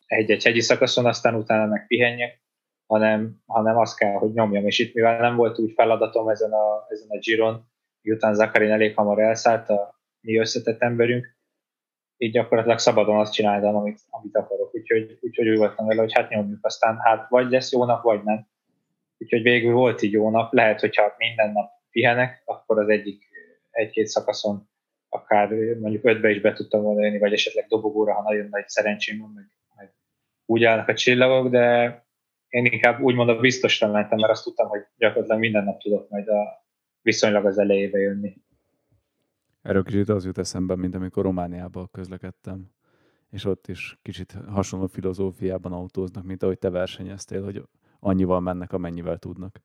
egy-egy hegyi szakaszon, aztán utána meg pihenjek, hanem, hanem az kell, hogy nyomjam. És itt, mivel nem volt úgy feladatom ezen a, ezen a Giron, miután Zakarin elég hamar elszállt a mi összetett emberünk, így gyakorlatilag szabadon azt csináltam, amit, amit akarok. Úgyhogy, úgyhogy úgy voltam vele, hogy hát nyomjuk, aztán hát vagy lesz jó nap, vagy nem. Úgyhogy végül volt így jó nap. Lehet, hogyha minden nap pihenek, akkor az egyik egy-két szakaszon akár mondjuk ötbe is be tudtam volna jönni, vagy esetleg dobogóra, ha nagyon nagy szerencsém van, meg, meg úgy állnak a csillagok, de én inkább úgymond a biztosra mentem, mert azt tudtam, hogy gyakorlatilag minden nap tudok majd a viszonylag az elejébe jönni. Erről kicsit az jut eszembe, mint amikor Romániában közlekedtem, és ott is kicsit hasonló filozófiában autóznak, mint ahogy te versenyeztél, hogy annyival mennek, amennyivel tudnak.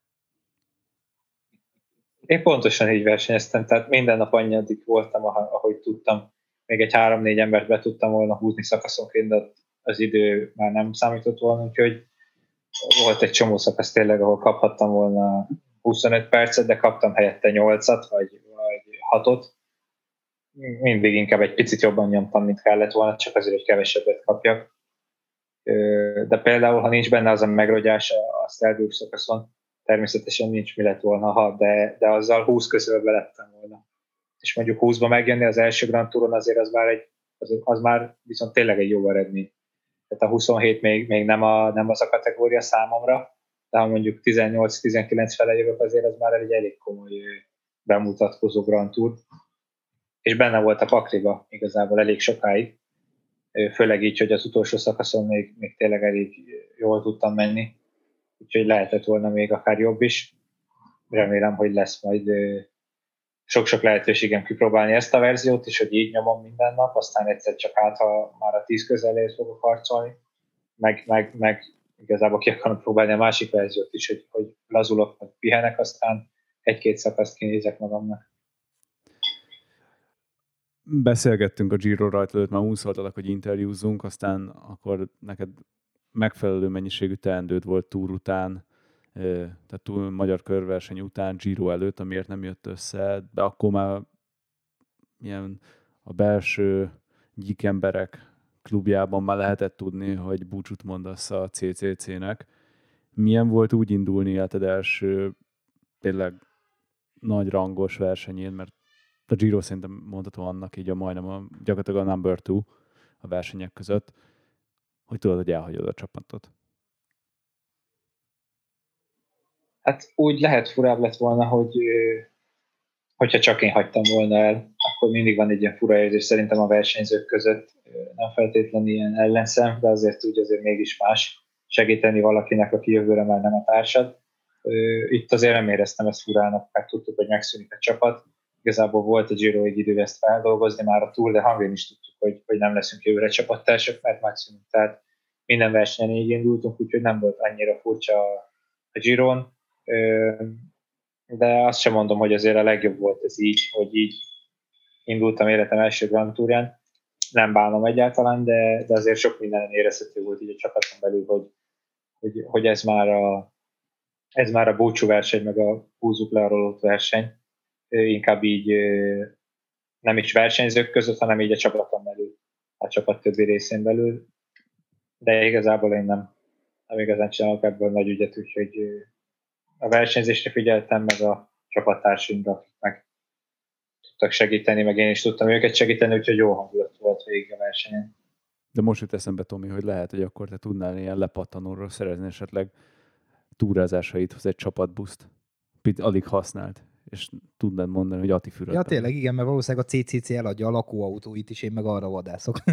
Én pontosan így versenyeztem, tehát minden nap annyi voltam, ahogy tudtam. Még egy három-négy embert be tudtam volna húzni szakaszonként, de az idő már nem számított volna, úgyhogy volt egy csomó szakasz tényleg, ahol kaphattam volna 25 percet, de kaptam helyette 8-at, vagy, vagy 6-ot. Mindig inkább egy picit jobban nyomtam, mint kellett volna, csak azért, hogy kevesebbet kapjak. De például, ha nincs benne az a megrogyás a Stelgroup szakaszon, természetesen nincs mi lett volna, ha, de, de azzal 20 közölbe lettem volna. És mondjuk 20-ba megjönni az első Grand Touron azért az már, egy, az, az már viszont tényleg egy jó eredmény. Tehát a 27 még, még nem, a, nem az a kategória számomra, de ha mondjuk 18-19 fele jövök, azért az már egy elég komoly bemutatkozó Grand Tour. És benne volt a pakliba igazából elég sokáig, főleg így, hogy az utolsó szakaszon még, még tényleg elég jól tudtam menni úgyhogy lehetett volna még akár jobb is. Remélem, hogy lesz majd sok-sok lehetőségem kipróbálni ezt a verziót is, hogy így nyomom minden nap, aztán egyszer csak át, ha már a tíz közelé fogok harcolni, meg, meg, meg igazából ki akarom próbálni a másik verziót is, hogy, hogy lazulok, vagy pihenek, aztán egy-két szakaszt kinézek magamnak. Beszélgettünk a Giro rajta előtt, már úszoltalak, hogy interjúzzunk, aztán akkor neked megfelelő mennyiségű teendőd volt túr után, tehát túl magyar körverseny után, Giro előtt, amiért nem jött össze, de akkor már ilyen a belső gyík emberek klubjában már lehetett tudni, hogy búcsút mondasz a CCC-nek. Milyen volt úgy indulni életed első tényleg nagy rangos versenyén, mert a Giro szerintem mondható annak így a majdnem a, gyakorlatilag a number two a versenyek között hogy tudod, hogy elhagyod a csapatot? Hát úgy lehet furább lett volna, hogy hogyha csak én hagytam volna el, akkor mindig van egy ilyen fura érzés szerintem a versenyzők között, nem feltétlenül ilyen ellenszem, de azért úgy azért mégis más segíteni valakinek, aki jövőre már nem a társad. Itt azért nem éreztem ezt furának, mert tudtuk, hogy megszűnik a csapat. Igazából volt egy Giro egy idő ezt feldolgozni, már a túl, de hangén is tudtuk, hogy, hogy nem leszünk jövőre csapattársak, mert maximum. Tehát minden versenyen így indultunk, úgyhogy nem volt annyira furcsa a Giron. De azt sem mondom, hogy azért a legjobb volt ez így, hogy így indultam életem első Grand Tourján. Nem bánom egyáltalán, de, de azért sok minden érezhető volt így a csapaton belül, hogy, hogy, hogy ez már a, ez már a búcsú verseny, meg a húzzuk le a verseny. Inkább így nem is versenyzők között, hanem így a csapaton belül, a csapat többi részén belül. De igazából én nem, nem igazán csinálok ebből nagy ügyet, úgyhogy a versenyzésre figyeltem, meg a csapattársunkra, akik meg tudtak segíteni, meg én is tudtam őket segíteni, úgyhogy jó hangulat volt végig a versenyen. De most jut eszembe, Tomi, hogy lehet, hogy akkor te tudnál ilyen lepattanóról szerezni esetleg túrázásaidhoz egy csapatbuszt. Pit alig használt, és tudnád mondani, hogy Ati fürödtem. Ja, tényleg, igen, mert valószínűleg a CCC eladja a lakóautóit is, én meg arra vadászok. [LAUGHS]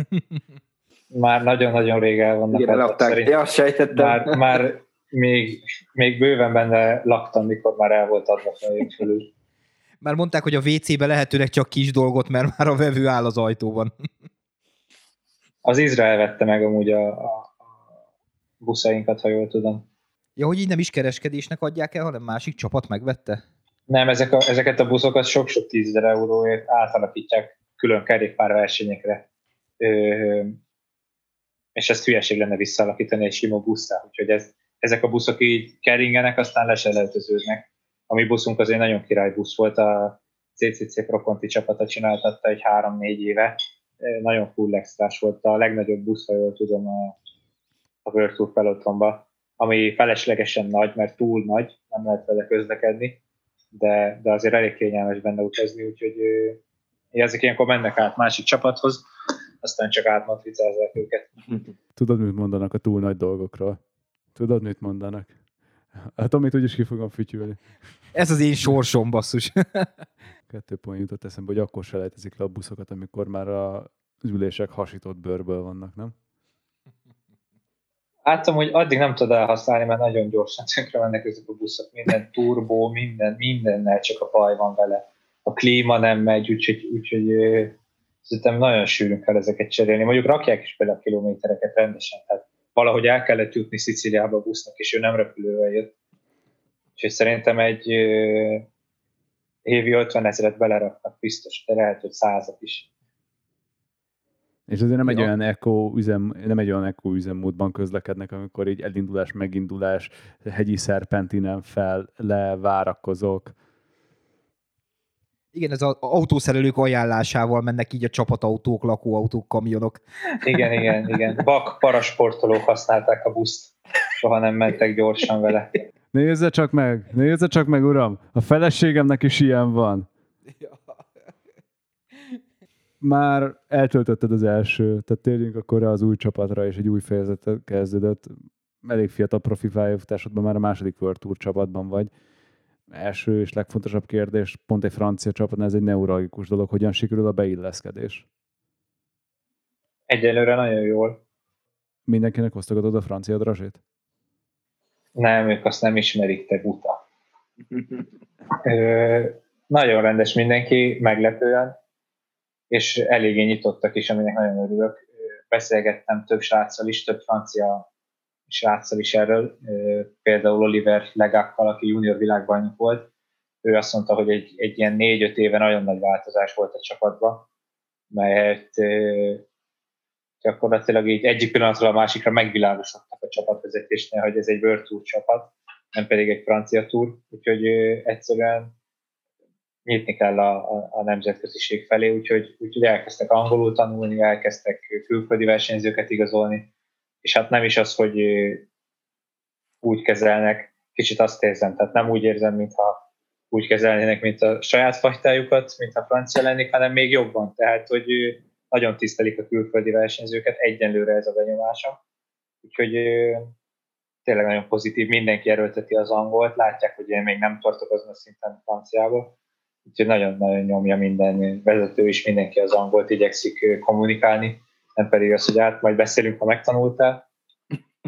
Már nagyon-nagyon rég el vannak. Igen, szerint Ja, azt sejtettem. Már, már még, még bőven benne laktam, mikor már el volt adva fején fölül. Már mondták, hogy a WC-be lehetőleg csak kis dolgot, mert már a vevő áll az ajtóban. Az Izrael vette meg amúgy a, a, a buszainkat, ha jól tudom. Ja, hogy így nem is kereskedésnek adják el, hanem másik csapat megvette? Nem, ezek a, ezeket a buszokat sok-sok tízezer euróért átalakítják külön kerékpárversenyekre. És ezt hülyeség lenne visszaalakítani egy sima buszra. Úgyhogy ez, ezek a buszok így keringenek, aztán leselejteződnek. A mi buszunk azért nagyon király busz volt, a CCC Proponti csapata csináltatta egy három-négy éve. Nagyon full extrás volt, a legnagyobb busz, ha jól tudom, a, a World Tour ami feleslegesen nagy, mert túl nagy, nem lehet vele közlekedni, de, de azért elég kényelmes benne utazni, úgyhogy ezek ilyenkor mennek át másik csapathoz, aztán csak átmatricázzák őket. Tudod, mit mondanak a túl nagy dolgokról? Tudod, mit mondanak? Hát amit úgyis ki fogom fütyülni. Ez az én sorsom, basszus. [LAUGHS] Kettő pont jutott eszembe, hogy akkor se lejtezik le a buszokat, amikor már a ülések hasított bőrből vannak, nem? Láttam, hogy addig nem tudod elhasználni, mert nagyon gyorsan tönkre mennek ezek a buszok. Minden turbó, minden, mindennel csak a baj van vele. A klíma nem megy, úgyhogy, úgyhogy szerintem nagyon sűrűn kell ezeket cserélni. Mondjuk rakják is például a kilométereket rendesen. Tehát valahogy el kellett jutni Sziciliába a busznak, és ő nem repülővel jött. Úgyhogy szerintem egy évi 50 ezeret beleraknak biztos, de lehet, hogy százat is. És azért nem egy Ja. olyan eko üzem, nem egy olyan eko üzemmódban közlekednek, amikor így elindulás, megindulás, hegyi szerpentinen fel, le, várakozok. Igen, ez az autószerelők ajánlásával mennek így a csapatautók, lakóautók, kamionok. Igen, igen, igen. Vak parasportolók használták a buszt. Soha nem mentek gyorsan vele. Nézze csak meg, nézze csak meg, uram, a feleségemnek is ilyen van. Már eltöltötted az első, tehát térjünk akkor rá az új csapatra, és egy új fejezet kezdődött. Elég fiatal profi pályafutásodban, már a második World Tour csapatban vagy. Első és legfontosabb kérdés, pont egy francia csapat, ez egy neuralgikus dolog, hogyan sikerül a beilleszkedés? Egyelőre nagyon jól. Mindenkinek osztogatod a francia drazsét? Nem, ők azt nem ismerik, te buta. Ö, nagyon rendes mindenki, meglepően, és eléggé nyitottak is, aminek nagyon örülök. Beszélgettem több sráccal is, több francia sráccal is erről, például Oliver Legakkal, aki junior világbajnok volt. Ő azt mondta, hogy egy, egy ilyen négy-öt éve nagyon nagy változás volt a csapatban, mert gyakorlatilag így egyik pillanatról a másikra megvilágosodtak a csapatvezetésnél, hogy ez egy World Tour csapat, nem pedig egy francia túr, úgyhogy egyszerűen nyitni kell a, a, a nemzetköziség felé, úgyhogy, úgyhogy elkezdtek angolul tanulni, elkezdtek külföldi versenyzőket igazolni, és hát nem is az, hogy úgy kezelnek, kicsit azt érzem, tehát nem úgy érzem, mintha úgy kezelnének, mint a saját fajtájukat, mint a francia lennék, hanem még jobban. Tehát, hogy nagyon tisztelik a külföldi versenyzőket, egyenlőre ez a benyomásom. Úgyhogy tényleg nagyon pozitív, mindenki erőlteti az angolt, látják, hogy én még nem tartok azon a szinten franciába, úgyhogy nagyon-nagyon nyomja minden vezető is, mindenki az angolt igyekszik kommunikálni, nem pedig az, hogy át majd beszélünk, ha megtanultál.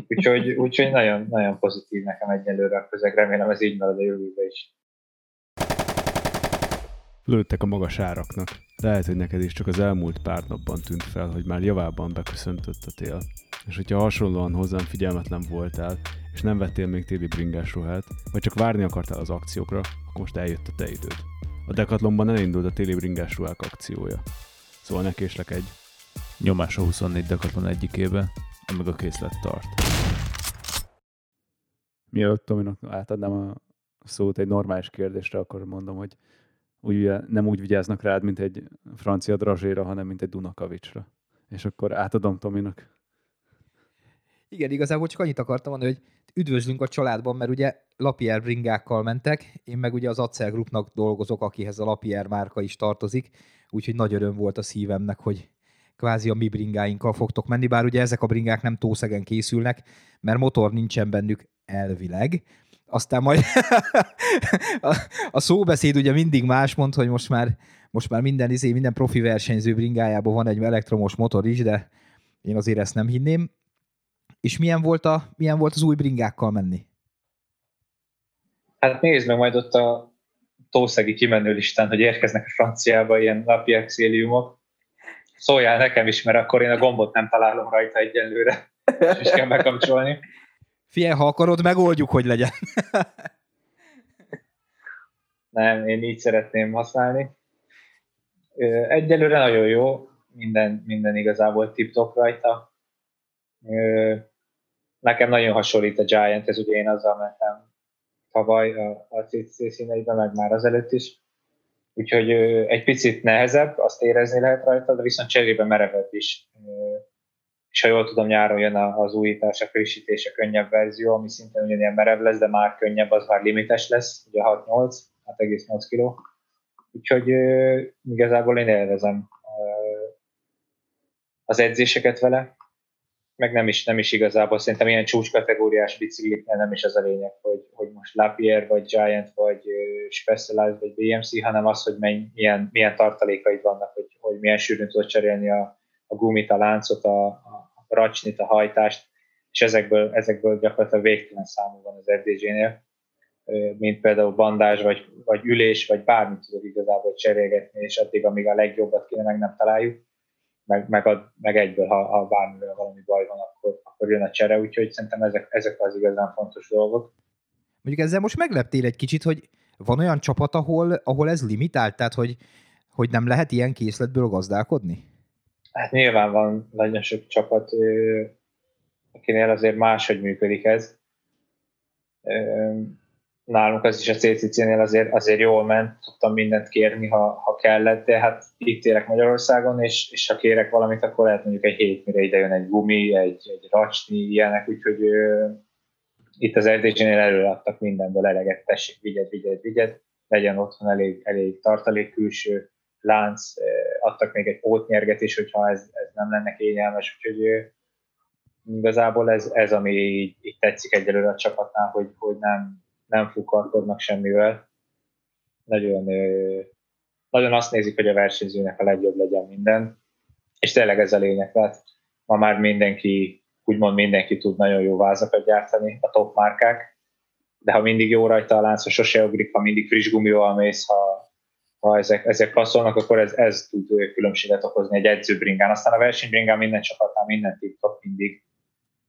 Úgyhogy, [LAUGHS] úgyhogy nagyon, nagyon pozitív nekem egyelőre a közeg, remélem ez így marad a jövőben is. Lőttek a magas áraknak. Lehet, hogy neked is csak az elmúlt pár napban tűnt fel, hogy már javában beköszöntött a tél. És hogyha hasonlóan hozzám figyelmetlen voltál, és nem vettél még téli bringás ruhát, vagy csak várni akartál az akciókra, akkor most eljött a te időd. A Decathlonban elindult a téli bringás ruhák akciója. Szóval ne késlek egy. Nyomás a 24 Decathlon egyikébe, amíg a készlet tart. Mielőtt Tominak átadnám a szót egy normális kérdésre, akkor mondom, hogy úgy, nem úgy vigyáznak rád, mint egy francia drazséra, hanem mint egy Dunakavicsra. És akkor átadom Tominak. Igen, igazából csak annyit akartam mondani, hogy üdvözlünk a családban, mert ugye Lapierre bringákkal mentek, én meg ugye az Accel Groupnak dolgozok, akihez a Lapierre márka is tartozik, úgyhogy nagy öröm volt a szívemnek, hogy kvázi a mi bringáinkkal fogtok menni, bár ugye ezek a bringák nem tószegen készülnek, mert motor nincsen bennük elvileg. Aztán majd [LAUGHS] a szóbeszéd ugye mindig más mond, hogy most már, most már minden, izé, minden profi versenyző bringájában van egy elektromos motor is, de én azért ezt nem hinném. És milyen volt, a, milyen volt az új bringákkal menni? Hát nézd meg majd ott a tószegi kimenő listán, hogy érkeznek a franciába ilyen napi exéliumok. Szóljál nekem is, mert akkor én a gombot nem találom rajta egyenlőre, és is kell megkapcsolni. Figyelj, ha akarod, megoldjuk, hogy legyen. [LAUGHS] nem, én így szeretném használni. Egyelőre nagyon jó, minden, minden igazából tip-top rajta. Nekem nagyon hasonlít a Giant, ez ugye én azzal mentem tavaly a, a CC színeiben, meg már azelőtt is. Úgyhogy egy picit nehezebb, azt érezni lehet rajta, de viszont cserébe merevebb is. És ha jól tudom, nyáron jön az újítás, a frissítés, a könnyebb verzió, ami szintén ugyanilyen merev lesz, de már könnyebb, az már limites lesz, ugye 6-8, 6,8 kg. Úgyhogy igazából én élvezem az edzéseket vele, meg nem is, nem is igazából, szerintem ilyen csúcskategóriás bicikliknél nem is az a lényeg, hogy, hogy most Lapierre, vagy Giant, vagy Specialized, vagy BMC, hanem az, hogy menny, milyen, milyen tartalékaid vannak, hogy, hogy milyen sűrűn tudod cserélni a, a gumit, a láncot, a, a racsnit, a hajtást, és ezekből, ezekből gyakorlatilag végtelen számú van az FDG-nél, mint például bandázs, vagy, vagy ülés, vagy bármit tudod igazából cserélgetni, és addig, amíg a legjobbat kéne, meg nem találjuk meg, meg, ad, meg egyből, ha, ha bármivel valami baj van, akkor, akkor jön a csere, úgyhogy szerintem ezek, ezek az igazán fontos dolgok. Mondjuk ezzel most megleptél egy kicsit, hogy van olyan csapat, ahol, ahol ez limitált, tehát hogy, hogy nem lehet ilyen készletből gazdálkodni? Hát nyilván van nagyon sok csapat, akinél azért máshogy működik ez nálunk az is a CCC-nél azért, azért jól ment, tudtam mindent kérni, ha, ha kellett, de hát itt élek Magyarországon, és, és ha kérek valamit, akkor lehet mondjuk egy hét, mire ide jön egy gumi, egy, egy racsni, ilyenek, úgyhogy ö, itt az RDG-nél előadtak mindenből eleget, tessék, vigyed, vigyed, vigyed, legyen otthon elég, elég tartalék külső lánc, adtak még egy pótnyerget is, hogyha ez, ez nem lenne kényelmes, úgyhogy ö, igazából ez, ez ami így, így tetszik egyelőre a csapatnál, hogy, hogy nem, nem fukarkodnak semmivel. Nagyon, nagyon azt nézik, hogy a versenyzőnek a legjobb legyen minden, és tényleg ez a lényeg. Tehát ma már mindenki, úgymond mindenki tud nagyon jó vázakat gyártani, a top márkák, de ha mindig jó rajta a lánc, sose ugrik, ha mindig friss gumival mész, ha, ha ezek, ezek passzolnak, akkor ez, ez tud különbséget okozni egy edzőbringán. Aztán a versenybringán minden csapatnál minden tip mindig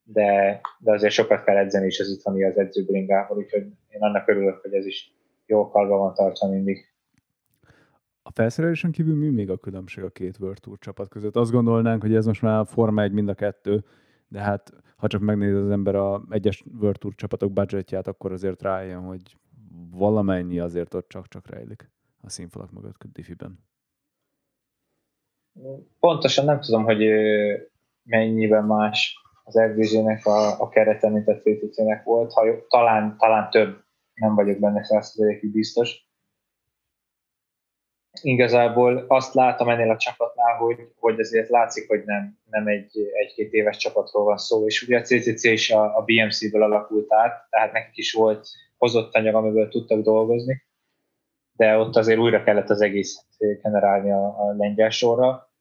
de, de azért sokat kell edzeni is az itthoni az edzőbringával, úgyhogy én annak örülök, hogy ez is jó kalba van tartva mindig. A felszerelésen kívül mi még a különbség a két World Tour csapat között? Azt gondolnánk, hogy ez most már Forma 1 mind a kettő, de hát ha csak megnéz az ember a egyes World Tour csapatok budgetját, akkor azért rájön, hogy valamennyi azért ott csak-csak rejlik a színfalak mögött diffiben. Pontosan nem tudom, hogy mennyiben más az FBG-nek a, a kerete, mint a CTC-nek volt, ha, talán, talán több, nem vagyok benne százszerzelékig biztos. Igazából azt látom ennél a csapatnál, hogy, hogy azért látszik, hogy nem, nem egy, egy-két éves csapatról van szó, és ugye a CCC is a, a BMC-ből alakult át, tehát nekik is volt hozott anyag, amiből tudtak dolgozni, de ott azért újra kellett az egész generálni a, a lengyel sorra,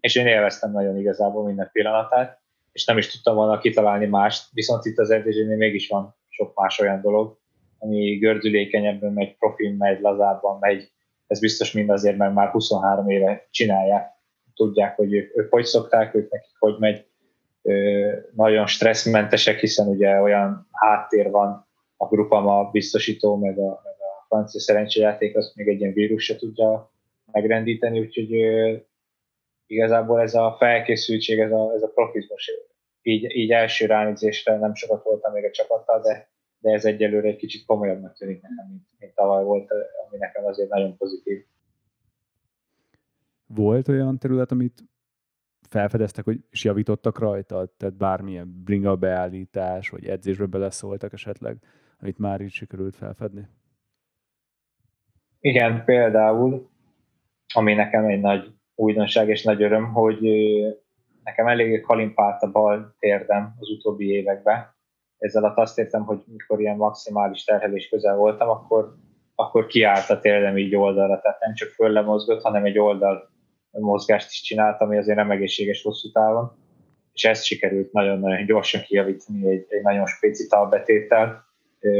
és én élveztem nagyon igazából minden pillanatát és nem is tudtam volna kitalálni mást, viszont itt az edzésnél mégis van sok más olyan dolog, ami gördülékenyebben megy, profin megy, lazábban megy, ez biztos mind azért, mert már 23 éve csinálják, tudják, hogy ők, ők hogy szokták, ők nekik hogy megy, ö, nagyon stresszmentesek, hiszen ugye olyan háttér van a grupama biztosító, meg a, meg a francia szerencsejáték, azt még egy ilyen vírus se tudja megrendíteni, úgyhogy ö, igazából ez a felkészültség, ez a, ez a profizmus így, így első ránézésre nem sokat voltam még a csapattal, de, de ez egyelőre egy kicsit komolyabbnak tűnik nekem, mint, mint tavaly volt, ami nekem azért nagyon pozitív. Volt olyan terület, amit felfedeztek, hogy is javítottak rajta, tehát bármilyen bringa beállítás, vagy edzésbe beleszóltak esetleg, amit már így sikerült felfedni? Igen, például, ami nekem egy nagy újdonság és nagy öröm, hogy nekem eléggé kalimpált a bal térdem az utóbbi években. Ezzel azt értem, hogy mikor ilyen maximális terhelés közel voltam, akkor, akkor kiállt a térdem így oldalra, tehát nem csak fölle mozgott, hanem egy oldal mozgást is csinált, ami azért nem egészséges hosszú távon, és ezt sikerült nagyon-nagyon gyorsan kijavítani egy, egy nagyon spéci talbetéttel.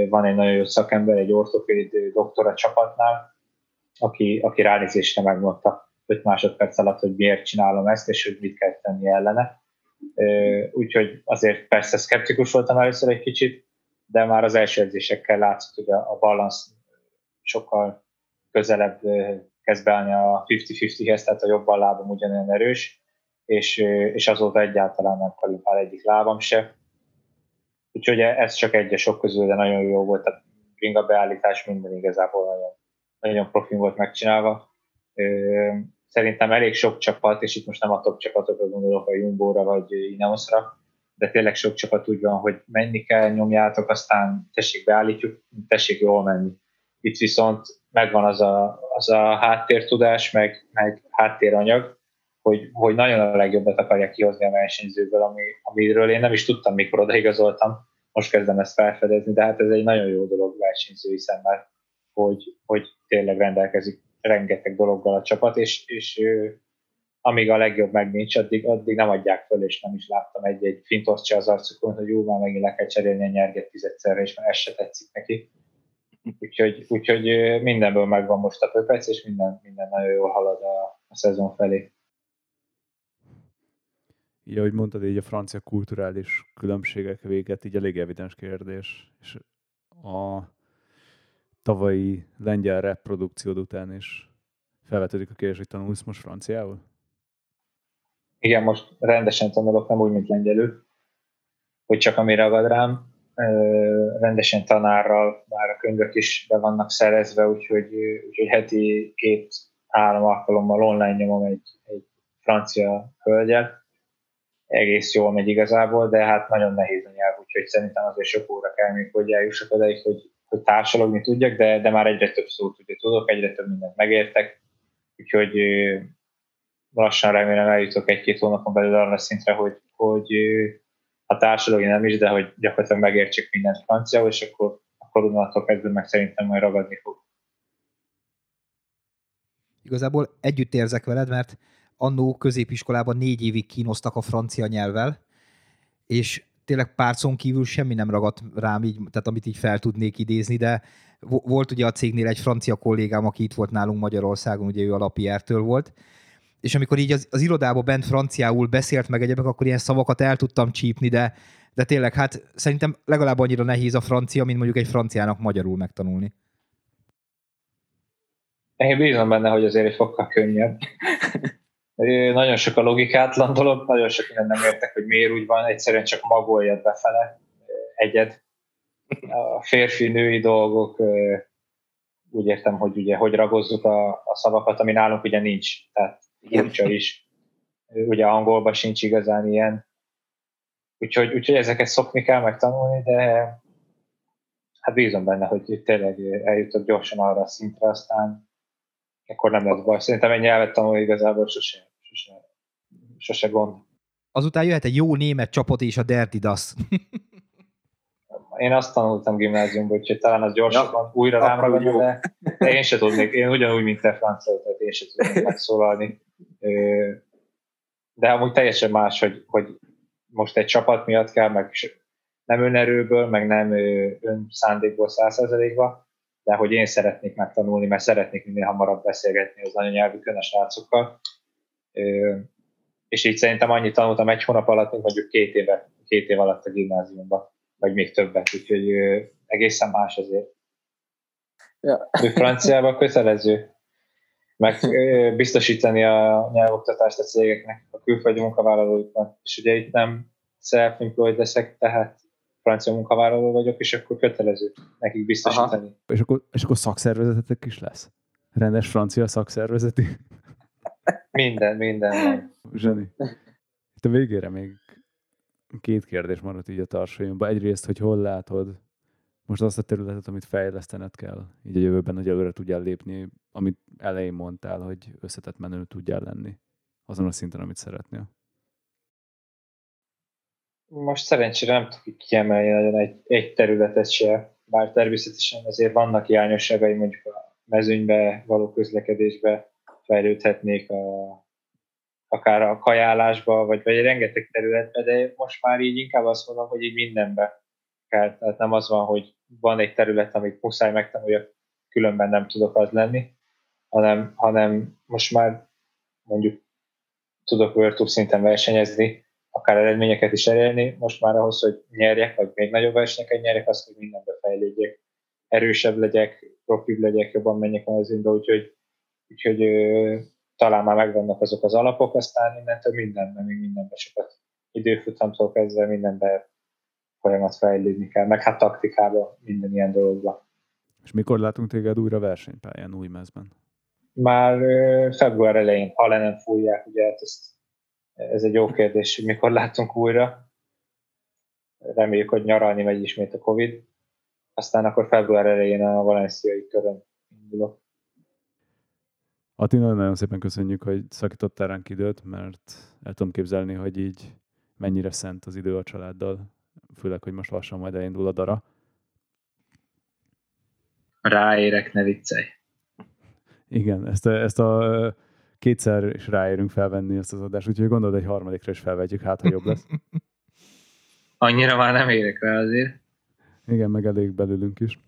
Van egy nagyon jó szakember, egy ortopéd doktor a csapatnál, aki, aki ránézésre megmondta 5 másodperc alatt, hogy miért csinálom ezt, és hogy mit kell tenni ellene. Úgyhogy azért persze szkeptikus voltam először egy kicsit, de már az első edzésekkel látszott, hogy a, a balansz sokkal közelebb kezd beállni a 50-50-hez, tehát a jobban lábam ugyanolyan erős, és, és azóta egyáltalán nem kalimpál egyik lábam se. Úgyhogy ez csak egy a sok közül, de nagyon jó volt. A bringa beállítás minden igazából nagyon, nagyon profin volt megcsinálva. Szerintem elég sok csapat, és itt most nem a top csapatokra gondolok, a Jumbo-ra vagy Ineosra, de tényleg sok csapat úgy van, hogy menni kell, nyomjátok, aztán tessék beállítjuk, tessék jól menni. Itt viszont megvan az a, az a háttértudás, meg, meg háttéranyag, hogy, hogy nagyon a legjobbat akarják kihozni a versenyzőből, ami, amiről én nem is tudtam, mikor odaigazoltam. Most kezdem ezt felfedezni, de hát ez egy nagyon jó dolog versenyzői szemmel, hogy, hogy tényleg rendelkezik rengeteg dologgal a csapat, és, és amíg a legjobb meg nincs, addig, addig nem adják föl, és nem is láttam egy-egy fintost se az arcukon, hogy jó, már megint le kell cserélni a nyerget tízeszerre, és már ez se tetszik neki. Úgyhogy, úgyhogy mindenből megvan most a pöpec, és minden, minden nagyon jól halad a, a szezon felé. Így, ahogy mondtad, így a francia kulturális különbségek véget, így elég evidens kérdés. És a tavalyi lengyel rap után is felvetődik a kérdés, hogy tanulsz most franciául? Igen, most rendesen tanulok, nem úgy, mint lengyelül, hogy csak ami ragad rám. Rendesen tanárral már a könyvek is be vannak szerezve, úgyhogy, úgyhogy heti két-három alkalommal online nyomom egy, egy francia hölgyet. Egész jól megy igazából, de hát nagyon nehéz a nyelv, úgyhogy szerintem azért sok óra kell még, hogy eljussak odaig, hogy hogy társalogni tudjak, de, de már egyre több szót ugye tudok, egyre több mindent megértek, úgyhogy lassan remélem eljutok egy-két hónapon belül arra a szintre, hogy, hogy a társadalmi nem is, de hogy gyakorlatilag megértsek mindent franciául, és akkor, akkor onnantól kezdve meg szerintem majd ragadni fog. Igazából együtt érzek veled, mert annó középiskolában négy évig kínoztak a francia nyelvvel, és tényleg párcon kívül semmi nem ragadt rám, így, tehát amit így fel tudnék idézni, de volt ugye a cégnél egy francia kollégám, aki itt volt nálunk Magyarországon, ugye ő a Lapiertől volt, és amikor így az, az irodába bent franciául beszélt meg egyebek, akkor ilyen szavakat el tudtam csípni, de, de tényleg, hát szerintem legalább annyira nehéz a francia, mint mondjuk egy franciának magyarul megtanulni. Én bízom benne, hogy azért egy fokkal könnyebb. Nagyon sok a logikátlan dolog, nagyon sok minden nem értek, hogy miért úgy van, egyszerűen csak magoljad befele egyed. A férfi-női dolgok, úgy értem, hogy ugye hogy ragozzuk a, a szavakat, ami nálunk ugye nincs, tehát furcsa is. Ugye angolban sincs igazán ilyen. Úgyhogy, úgyhogy ezeket szokni kell megtanulni, de hát bízom benne, hogy tényleg eljutok gyorsan arra a szintre, aztán akkor nem lesz baj. Szerintem egy nyelvet tanulni igazából sose, sose, sose gond. Azután jöhet egy jó német csapat és a Dirty Das. [LAUGHS] Én azt tanultam gimnáziumban, úgyhogy talán az gyorsabban ja, újra rám ragadja, de, de én se tudnék, én ugyanúgy, mint te francia, tehát én se tudnék megszólalni. De amúgy teljesen más, hogy, hogy most egy csapat miatt kell, meg nem önerőből, meg nem ön szándékból százszerzelékba, de hogy én szeretnék megtanulni, mert szeretnék minél hamarabb beszélgetni az anyanyelvükön a srácokkal. És így szerintem annyit tanultam egy hónap alatt, mint mondjuk két, éve, két év alatt a gimnáziumban, vagy még többet, úgyhogy egészen más azért. Ja. Franciában kötelező meg biztosítani a nyelvoktatást a cégeknek, a külföldi munkavállalóiknak, és ugye itt nem self-employed leszek, tehát francia munkavállaló vagyok, és akkor kötelező nekik biztosítani. És akkor, és akkor szakszervezetek is lesz? Rendes francia szakszervezeti? Minden, minden. Zseni. Itt a végére még két kérdés maradt így a tarsolyomban. Egyrészt, hogy hol látod most azt a területet, amit fejlesztened kell, így a jövőben, hogy előre tudjál lépni, amit elején mondtál, hogy összetett menő tudjál lenni. azon a szinten, amit szeretnél? Most szerencsére nem tudok kiemelni nagyon egy, egy területet se, bár természetesen azért vannak hiányosságai, mondjuk a mezőnybe való közlekedésbe fejlődhetnék a, akár a kajálásba, vagy, vagy rengeteg területbe, de most már így inkább azt mondom, hogy így mindenbe kell. Tehát nem az van, hogy van egy terület, amit muszáj megtanuljak, különben nem tudok az lenni, hanem, hanem most már mondjuk tudok World szinten versenyezni, akár eredményeket is elérni, most már ahhoz, hogy nyerjek, vagy még nagyobb versenyeket nyerjek, azt, hogy mindenbe fejlődjek, erősebb legyek, profibb legyek, jobban menjek a mezőnybe, úgyhogy, úgyhogy talán már megvannak azok az alapok, aztán innentől mindenben, még mindenben sokat időfutamtól kezdve mindenben folyamat fejlődni kell, meg hát taktikában, minden ilyen dologban. És mikor látunk téged újra versenypályán, új mezben? Már február elején, ha le nem fújják, ugye hát ezt ez egy jó kérdés, hogy mikor látunk újra. Reméljük, hogy nyaralni megy ismét a Covid. Aztán akkor február elején a valenciai körön indulok. Attila, nagyon szépen köszönjük, hogy szakítottál ránk időt, mert el tudom képzelni, hogy így mennyire szent az idő a családdal, főleg, hogy most lassan majd elindul a dara. Ráérek, ne viccelj. Igen, ezt a, ezt a kétszer is ráérünk felvenni ezt az adást, úgyhogy gondolod, egy harmadikra is felvetjük, hát ha jobb lesz. [LAUGHS] Annyira már nem érek rá azért. Igen, meg elég belőlünk is.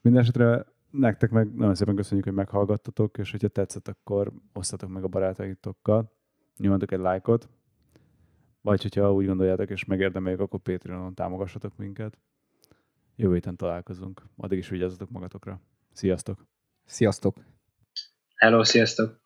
Mindenesetre nektek meg nagyon szépen köszönjük, hogy meghallgattatok, és hogyha tetszett, akkor osztatok meg a barátaitokkal, nyomjatok egy lájkot, vagy hogyha úgy gondoljátok, és megérdemeljük, akkor Patreonon támogassatok minket. Jövő héten találkozunk. Addig is vigyázzatok magatokra. Sziasztok! Sziasztok! Hello, sziasztok!